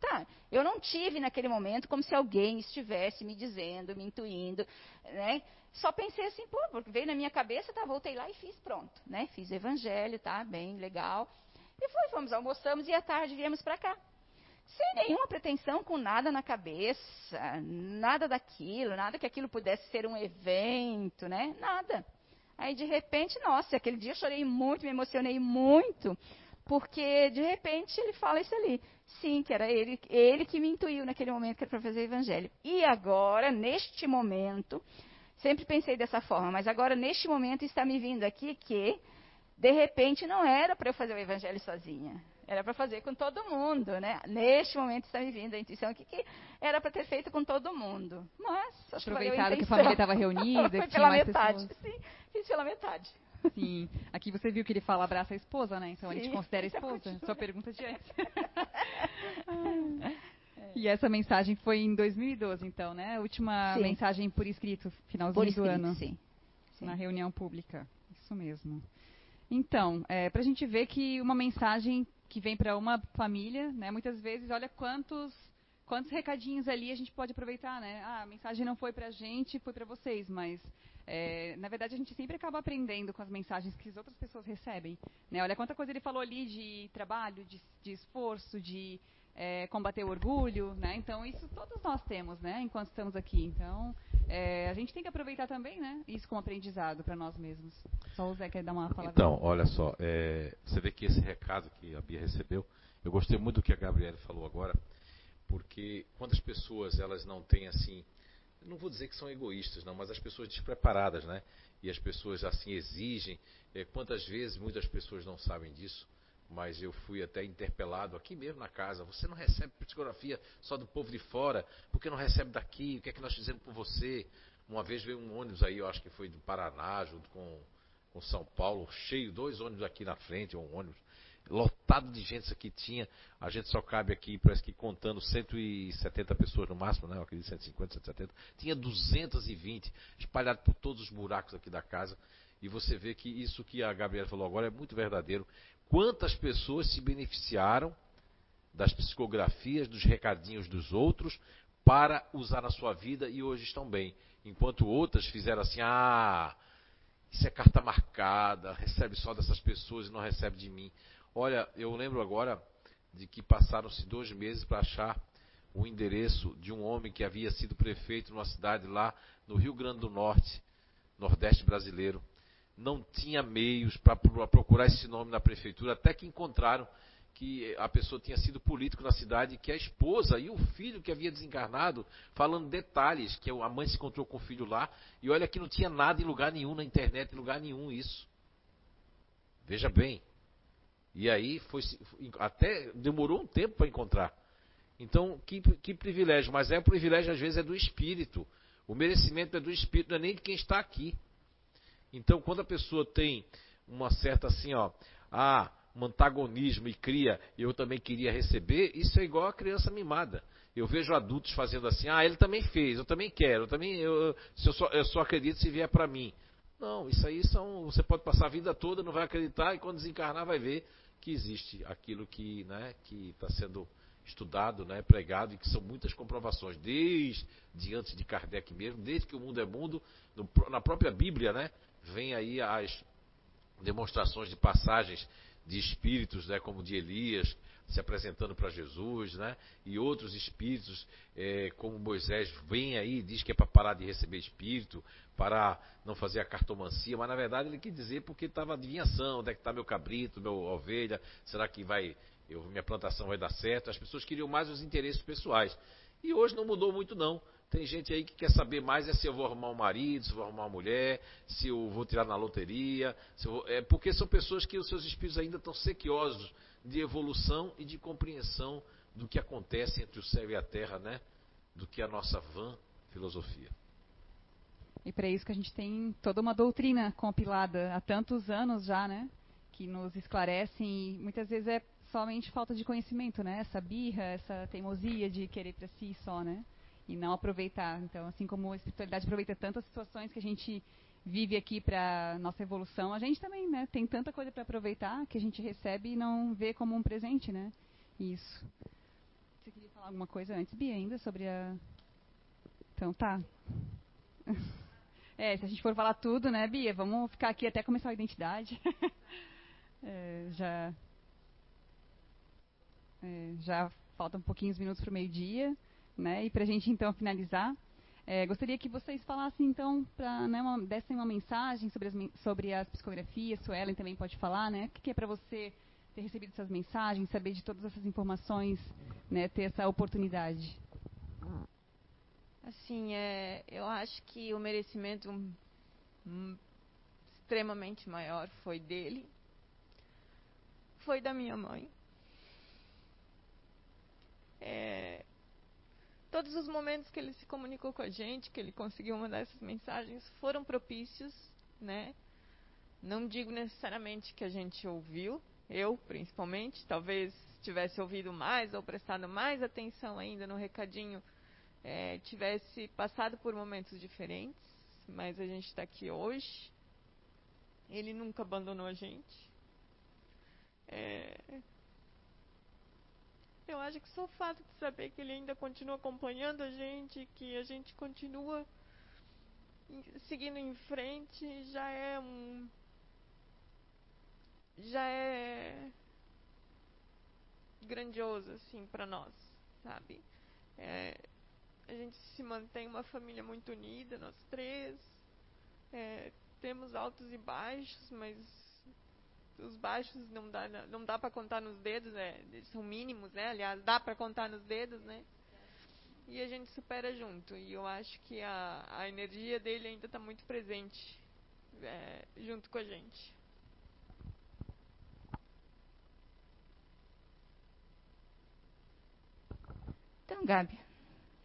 Tá, eu não tive naquele momento como se alguém estivesse me dizendo, me intuindo, né? Só pensei assim, pô, porque veio na minha cabeça, tá, voltei lá e fiz, pronto, né? Fiz evangelho, tá, bem, legal. E foi, fomos, almoçamos e à tarde viemos para cá. Sem nenhuma pretensão, com nada na cabeça, nada daquilo, nada que aquilo pudesse ser um evento, né? Nada. Aí, de repente, nossa, aquele dia eu chorei muito, me emocionei muito, porque, de repente, ele fala isso ali. Sim, que era ele, ele que me intuiu naquele momento que era para fazer o evangelho. E agora, neste momento, sempre pensei dessa forma, mas agora, neste momento, está me vindo aqui que, de repente, não era para eu fazer o evangelho sozinha. Era para fazer com todo mundo, né? Neste momento está me vindo a intuição aqui que era para ter feito com todo mundo. Mas acho Aproveitaram que, que a família estava reunida, Foi pela metade, pessoas. sim, fiz pela metade. Sim. Aqui você viu que ele fala abraça a esposa, né? Então Sim. a gente considera a esposa. Sua pergunta de antes. E essa mensagem foi em 2012, então, né? A última sim. mensagem por escrito, finalzinho por escrito, do ano. Sim. sim. Na reunião pública. Isso mesmo. Então, é, para a gente ver que uma mensagem que vem para uma família, né? Muitas vezes, olha quantos quantos recadinhos ali a gente pode aproveitar, né? Ah, a mensagem não foi para a gente, foi para vocês, mas é, na verdade a gente sempre acaba aprendendo com as mensagens que as outras pessoas recebem. Né? Olha quanta coisa ele falou ali de trabalho, de, de esforço, de é, combater o orgulho, né? Então isso todos nós temos, né? Enquanto estamos aqui. Então é, a gente tem que aproveitar também, né? Isso como aprendizado para nós mesmos. Só o Zé quer dar uma palavra. Então, olha só, é, você vê que esse recado que a Bia recebeu, eu gostei muito do que a Gabriela falou agora porque quando as pessoas elas não têm assim, não vou dizer que são egoístas, não, mas as pessoas despreparadas, né? E as pessoas assim exigem. É, quantas vezes muitas pessoas não sabem disso? Mas eu fui até interpelado aqui mesmo na casa. Você não recebe psicografia só do povo de fora? Por que não recebe daqui? O que é que nós fizemos por você? Uma vez veio um ônibus aí, eu acho que foi do Paraná, junto com, com São Paulo, cheio, dois ônibus aqui na frente, um ônibus lotado de gente aqui tinha. A gente só cabe aqui, parece que contando 170 pessoas no máximo, né? Eu acredito 150, 170. Tinha 220 espalhado por todos os buracos aqui da casa. E você vê que isso que a Gabriela falou agora é muito verdadeiro. Quantas pessoas se beneficiaram das psicografias, dos recadinhos dos outros para usar na sua vida e hoje estão bem. Enquanto outras fizeram assim: ah, isso é carta marcada, recebe só dessas pessoas e não recebe de mim. Olha, eu lembro agora de que passaram-se dois meses para achar o endereço de um homem que havia sido prefeito numa cidade lá no Rio Grande do Norte, Nordeste brasileiro. Não tinha meios para procurar esse nome na prefeitura, até que encontraram que a pessoa tinha sido político na cidade, que a esposa e o filho que havia desencarnado, falando detalhes, que a mãe se encontrou com o filho lá, e olha que não tinha nada em lugar nenhum na internet, em lugar nenhum isso. Veja bem, e aí foi até demorou um tempo para encontrar. Então, que, que privilégio, mas é o privilégio às vezes é do espírito. O merecimento é do espírito, não é nem de quem está aqui. Então, quando a pessoa tem uma certa assim, ó, ah, um antagonismo e cria, eu também queria receber, isso é igual a criança mimada. Eu vejo adultos fazendo assim, ah, ele também fez, eu também quero, eu também, eu, eu, só, eu só acredito se vier para mim. Não, isso aí são, você pode passar a vida toda, não vai acreditar e quando desencarnar vai ver que existe aquilo que né, está sendo estudado, né, pregado, e que são muitas comprovações, desde antes de Kardec mesmo, desde que o mundo é mundo, no, na própria Bíblia, né, vem aí as demonstrações de passagens de espíritos, né, como de Elias, se apresentando para Jesus, né? E outros espíritos, é, como Moisés, vem aí, diz que é para parar de receber espírito, para não fazer a cartomancia, mas na verdade ele quis dizer porque estava adivinhação, onde é que está meu cabrito, meu ovelha, será que vai, eu, minha plantação vai dar certo? As pessoas queriam mais os interesses pessoais. E hoje não mudou muito não. Tem gente aí que quer saber mais é se eu vou arrumar um marido, se eu vou arrumar uma mulher, se eu vou tirar na loteria. Vou, é porque são pessoas que os seus espíritos ainda estão sequiosos de evolução e de compreensão do que acontece entre o céu e a terra, né? Do que a nossa vã filosofia. E para isso que a gente tem toda uma doutrina compilada há tantos anos já, né? Que nos esclarecem e muitas vezes é somente falta de conhecimento, né? Essa birra, essa teimosia de querer para si só, né? E não aproveitar. Então, assim como a espiritualidade aproveita tantas situações que a gente vive aqui para nossa evolução, a gente também, né, tem tanta coisa para aproveitar que a gente recebe e não vê como um presente, né? Isso. Você queria falar alguma coisa antes, Bia, ainda sobre a Então, tá. É, se a gente for falar tudo, né, Bia, vamos ficar aqui até começar a identidade. é, já é, já faltam pouquinhos minutos para o meio-dia, né? E para a gente então finalizar, é, gostaria que vocês falassem, então, para né, uma, dessem uma mensagem sobre as, sobre as psicografias, Suelen também pode falar, né? O que é para você ter recebido essas mensagens, saber de todas essas informações, né, ter essa oportunidade? Assim, é, eu acho que o merecimento extremamente maior foi dele, foi da minha mãe. É, todos os momentos que ele se comunicou com a gente, que ele conseguiu mandar essas mensagens, foram propícios, né? Não digo necessariamente que a gente ouviu, eu principalmente, talvez tivesse ouvido mais ou prestado mais atenção ainda no recadinho, é, tivesse passado por momentos diferentes, mas a gente está aqui hoje. Ele nunca abandonou a gente. É, acho que só o fato de saber que ele ainda continua acompanhando a gente, que a gente continua seguindo em frente, já é um. Já é grandioso, assim, para nós, sabe? É, a gente se mantém uma família muito unida, nós três. É, temos altos e baixos, mas os baixos não dá, não dá para contar nos dedos, né? São mínimos, né? Aliás, dá para contar nos dedos, né? E a gente supera junto. E eu acho que a, a energia dele ainda está muito presente é, junto com a gente. Então, Gabi,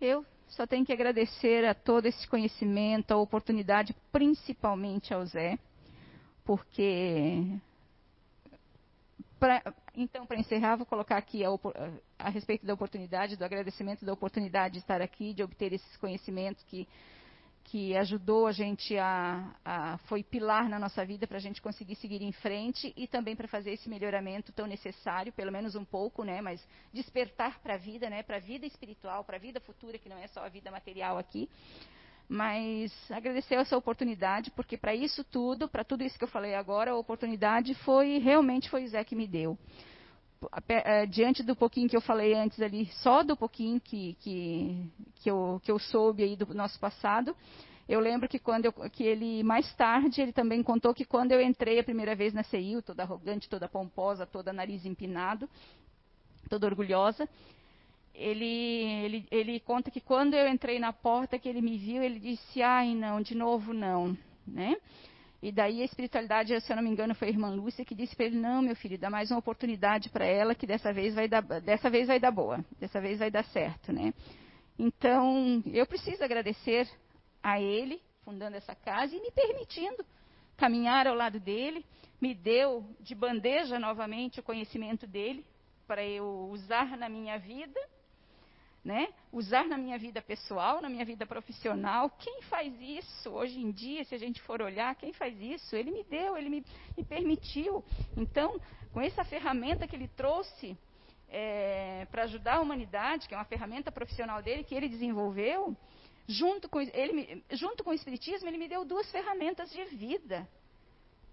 eu só tenho que agradecer a todo esse conhecimento, a oportunidade, principalmente ao Zé, porque Pra, então, para encerrar, vou colocar aqui a, a, respeito da oportunidade, do agradecimento da oportunidade de estar aqui, de obter esses conhecimentos que, que ajudou a gente a, a foi pilar na nossa vida para a gente conseguir seguir em frente e também para fazer esse melhoramento tão necessário, pelo menos um pouco, né? Mas despertar para a vida, né? Para a vida espiritual, para a vida futura, que não é só a vida material aqui mas agradecer essa oportunidade, porque para isso tudo, para tudo isso que eu falei agora, a oportunidade foi realmente foi o Zé que me deu. É, diante do pouquinho que eu falei antes ali, só do pouquinho que, que, que, eu, que eu soube aí do nosso passado, eu lembro que quando eu, que ele mais tarde ele também contou que quando eu entrei a primeira vez na CIU, toda arrogante, toda pomposa, toda nariz empinado, toda orgulhosa, ele, ele, ele conta que quando eu entrei na porta, que ele me viu, ele disse, ai não, de novo não, né? E daí a espiritualidade, se eu não me engano, foi a irmã Lúcia que disse para ele, não, meu filho, dá mais uma oportunidade para ela, que dessa vez vai dar, dessa vez vai dar boa, dessa vez vai dar certo, né? Então, eu preciso agradecer a ele, fundando essa casa e me permitindo caminhar ao lado dele, me deu de bandeja novamente o conhecimento dele para eu usar na minha vida né? Usar na minha vida pessoal, na minha vida profissional. Quem faz isso hoje em dia, se a gente for olhar, quem faz isso? Ele me deu, ele me, me permitiu. Então, com essa ferramenta que ele trouxe é, para ajudar a humanidade, que é uma ferramenta profissional dele que ele desenvolveu, junto com, ele, junto com o Espiritismo, ele me deu duas ferramentas de vida.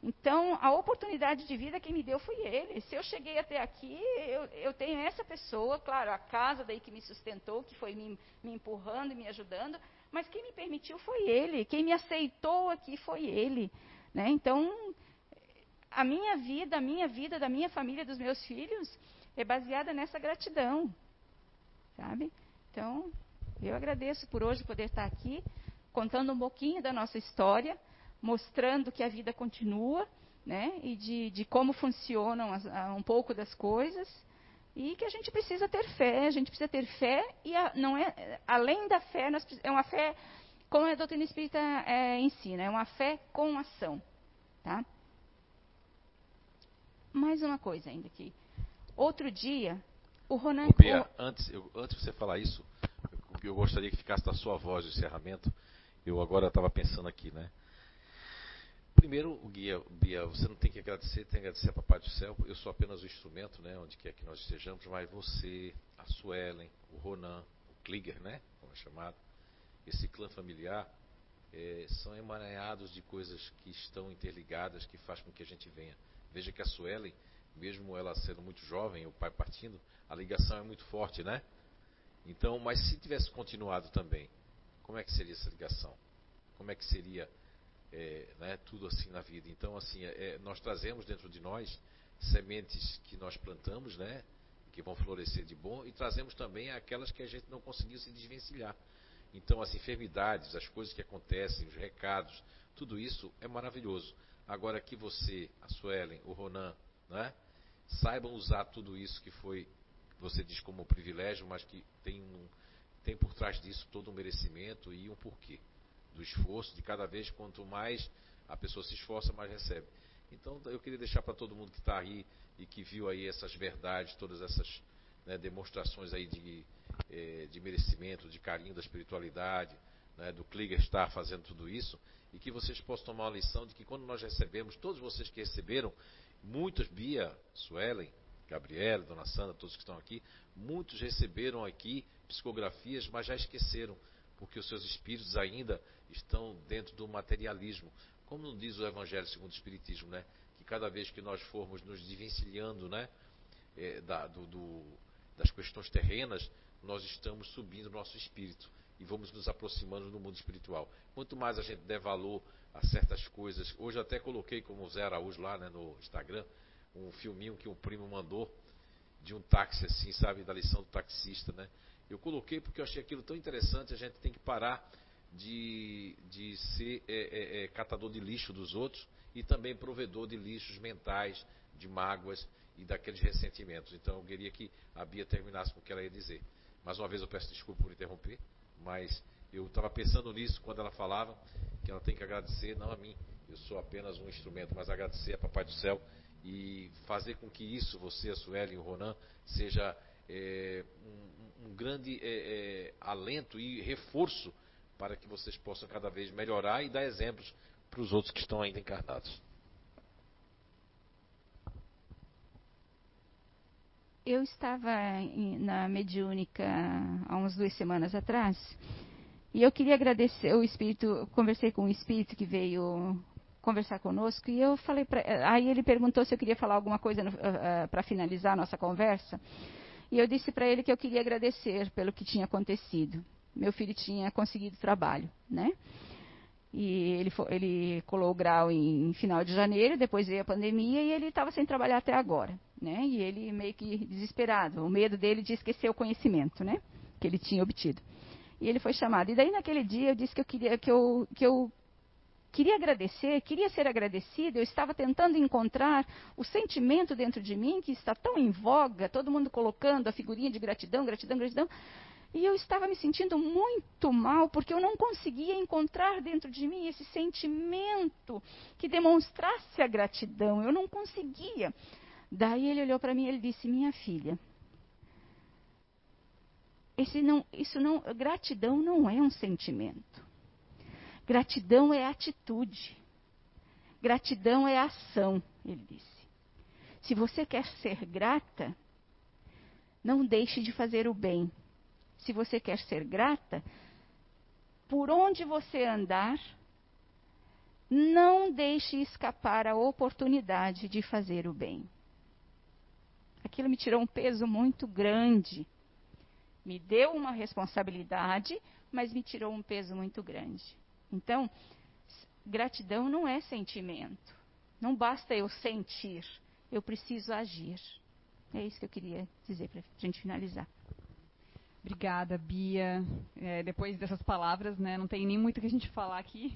Então, a oportunidade de vida quem me deu foi ele. Se eu cheguei até aqui, eu, eu tenho essa pessoa, claro, a casa daí que me sustentou, que foi me, me empurrando e me ajudando, mas quem me permitiu foi ele. Quem me aceitou aqui foi ele. Né? Então, a minha vida, a minha vida da minha família, dos meus filhos, é baseada nessa gratidão. Sabe? Então, eu agradeço por hoje poder estar aqui, contando um pouquinho da nossa história mostrando que a vida continua, né? E de, de como funcionam as, um pouco das coisas e que a gente precisa ter fé, a gente precisa ter fé e a, não é além da fé, nós, é uma fé como a doutrina espírita é, ensina, é uma fé com ação, tá? Mais uma coisa ainda aqui. Outro dia, o Ronan... Bia, antes, eu, antes de você falar isso, eu, eu gostaria que ficasse na sua voz de encerramento. Eu agora estava pensando aqui, né? Primeiro, guia, Bia, você não tem que agradecer, tem que agradecer a Papai do Céu. Eu sou apenas o instrumento, né, onde quer que nós estejamos, mas você, a Suelen, o Ronan, o Kliger, né, como é chamado, esse clã familiar, é, são emaranhados de coisas que estão interligadas, que faz com que a gente venha. Veja que a Suelen, mesmo ela sendo muito jovem, o pai partindo, a ligação é muito forte, né? Então, mas se tivesse continuado também, como é que seria essa ligação? Como é que seria é, né, tudo assim na vida. Então, assim, é, é, nós trazemos dentro de nós sementes que nós plantamos, né, que vão florescer de bom, e trazemos também aquelas que a gente não conseguiu se desvencilhar. Então, as enfermidades, as coisas que acontecem, os recados, tudo isso é maravilhoso. Agora que você, a Suelen, o Ronan, né, saibam usar tudo isso que foi, você diz como privilégio, mas que tem, um, tem por trás disso todo um merecimento e um porquê do esforço, de cada vez quanto mais a pessoa se esforça, mais recebe. Então eu queria deixar para todo mundo que está aí e que viu aí essas verdades, todas essas né, demonstrações aí de, eh, de merecimento, de carinho da espiritualidade, né, do Kliger estar fazendo tudo isso, e que vocês possam tomar uma lição de que quando nós recebemos, todos vocês que receberam, muitas, Bia, Suelen, Gabriela, Dona Sandra, todos que estão aqui, muitos receberam aqui psicografias, mas já esqueceram, porque os seus espíritos ainda estão dentro do materialismo. Como não diz o Evangelho segundo o Espiritismo, né? Que cada vez que nós formos nos desvencilhando, né? É, da, do, do, das questões terrenas, nós estamos subindo o nosso espírito e vamos nos aproximando do mundo espiritual. Quanto mais a gente der valor a certas coisas, hoje até coloquei como Zé Araújo lá né, no Instagram, um filminho que um primo mandou de um táxi assim, sabe, da lição do taxista, né? Eu coloquei porque eu achei aquilo tão interessante, a gente tem que parar de, de ser é, é, é, catador de lixo dos outros e também provedor de lixos mentais, de mágoas e daqueles ressentimentos. Então eu queria que a Bia terminasse com o que ela ia dizer. Mais uma vez eu peço desculpa por interromper, mas eu estava pensando nisso quando ela falava que ela tem que agradecer, não a mim, eu sou apenas um instrumento, mas agradecer a Papai do Céu e fazer com que isso, você, a Sueli e o Ronan, seja é, um, um, grande é, é, alento e reforço para que vocês possam cada vez melhorar e dar exemplos para os outros que estão ainda encarnados. Eu estava na mediúnica há umas duas semanas atrás e eu queria agradecer o espírito, conversei com o espírito que veio conversar conosco e eu falei para, aí ele perguntou se eu queria falar alguma coisa uh, uh, para finalizar a nossa conversa e eu disse para ele que eu queria agradecer pelo que tinha acontecido. Meu filho tinha conseguido trabalho, né? E ele, ele colou o grau em, em final de janeiro, depois veio a pandemia e ele estava sem trabalhar até agora, né? E ele meio que desesperado, o medo dele de esquecer o conhecimento, né? Que ele tinha obtido. E ele foi chamado. E daí naquele dia eu disse que eu queria que eu, que eu queria agradecer, queria ser agradecida, eu estava tentando encontrar o sentimento dentro de mim que está tão em voga, todo mundo colocando a figurinha de gratidão, gratidão, gratidão. E eu estava me sentindo muito mal porque eu não conseguia encontrar dentro de mim esse sentimento que demonstrasse a gratidão. Eu não conseguia. Daí ele olhou para mim e ele disse: "Minha filha, esse não, isso não, gratidão não é um sentimento. Gratidão é atitude. Gratidão é ação, ele disse. Se você quer ser grata, não deixe de fazer o bem. Se você quer ser grata, por onde você andar, não deixe escapar a oportunidade de fazer o bem. Aquilo me tirou um peso muito grande. Me deu uma responsabilidade, mas me tirou um peso muito grande. Então, gratidão não é sentimento. Não basta eu sentir, eu preciso agir. É isso que eu queria dizer para a gente finalizar. Obrigada, Bia. É, depois dessas palavras, né, não tem nem muito que a gente falar aqui,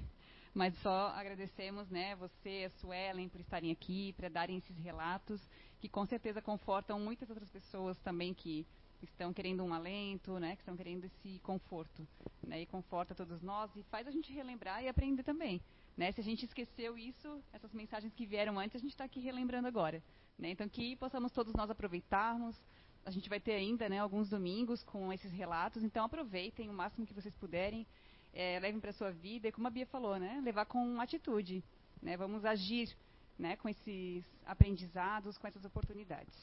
mas só agradecemos, né, você, a Suelen, por estarem aqui, para darem esses relatos, que com certeza confortam muitas outras pessoas também que estão querendo um alento, né, que estão querendo esse conforto, né, e conforta todos nós e faz a gente relembrar e aprender também, né? Se a gente esqueceu isso, essas mensagens que vieram antes, a gente está aqui relembrando agora, né? Então que possamos todos nós aproveitarmos. A gente vai ter ainda, né, alguns domingos com esses relatos, então aproveitem o máximo que vocês puderem, é, levem para sua vida e como a Bia falou, né, levar com atitude, né? Vamos agir, né, com esses aprendizados, com essas oportunidades.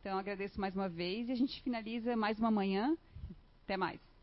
Então, agradeço mais uma vez e a gente finaliza mais uma manhã. Até mais.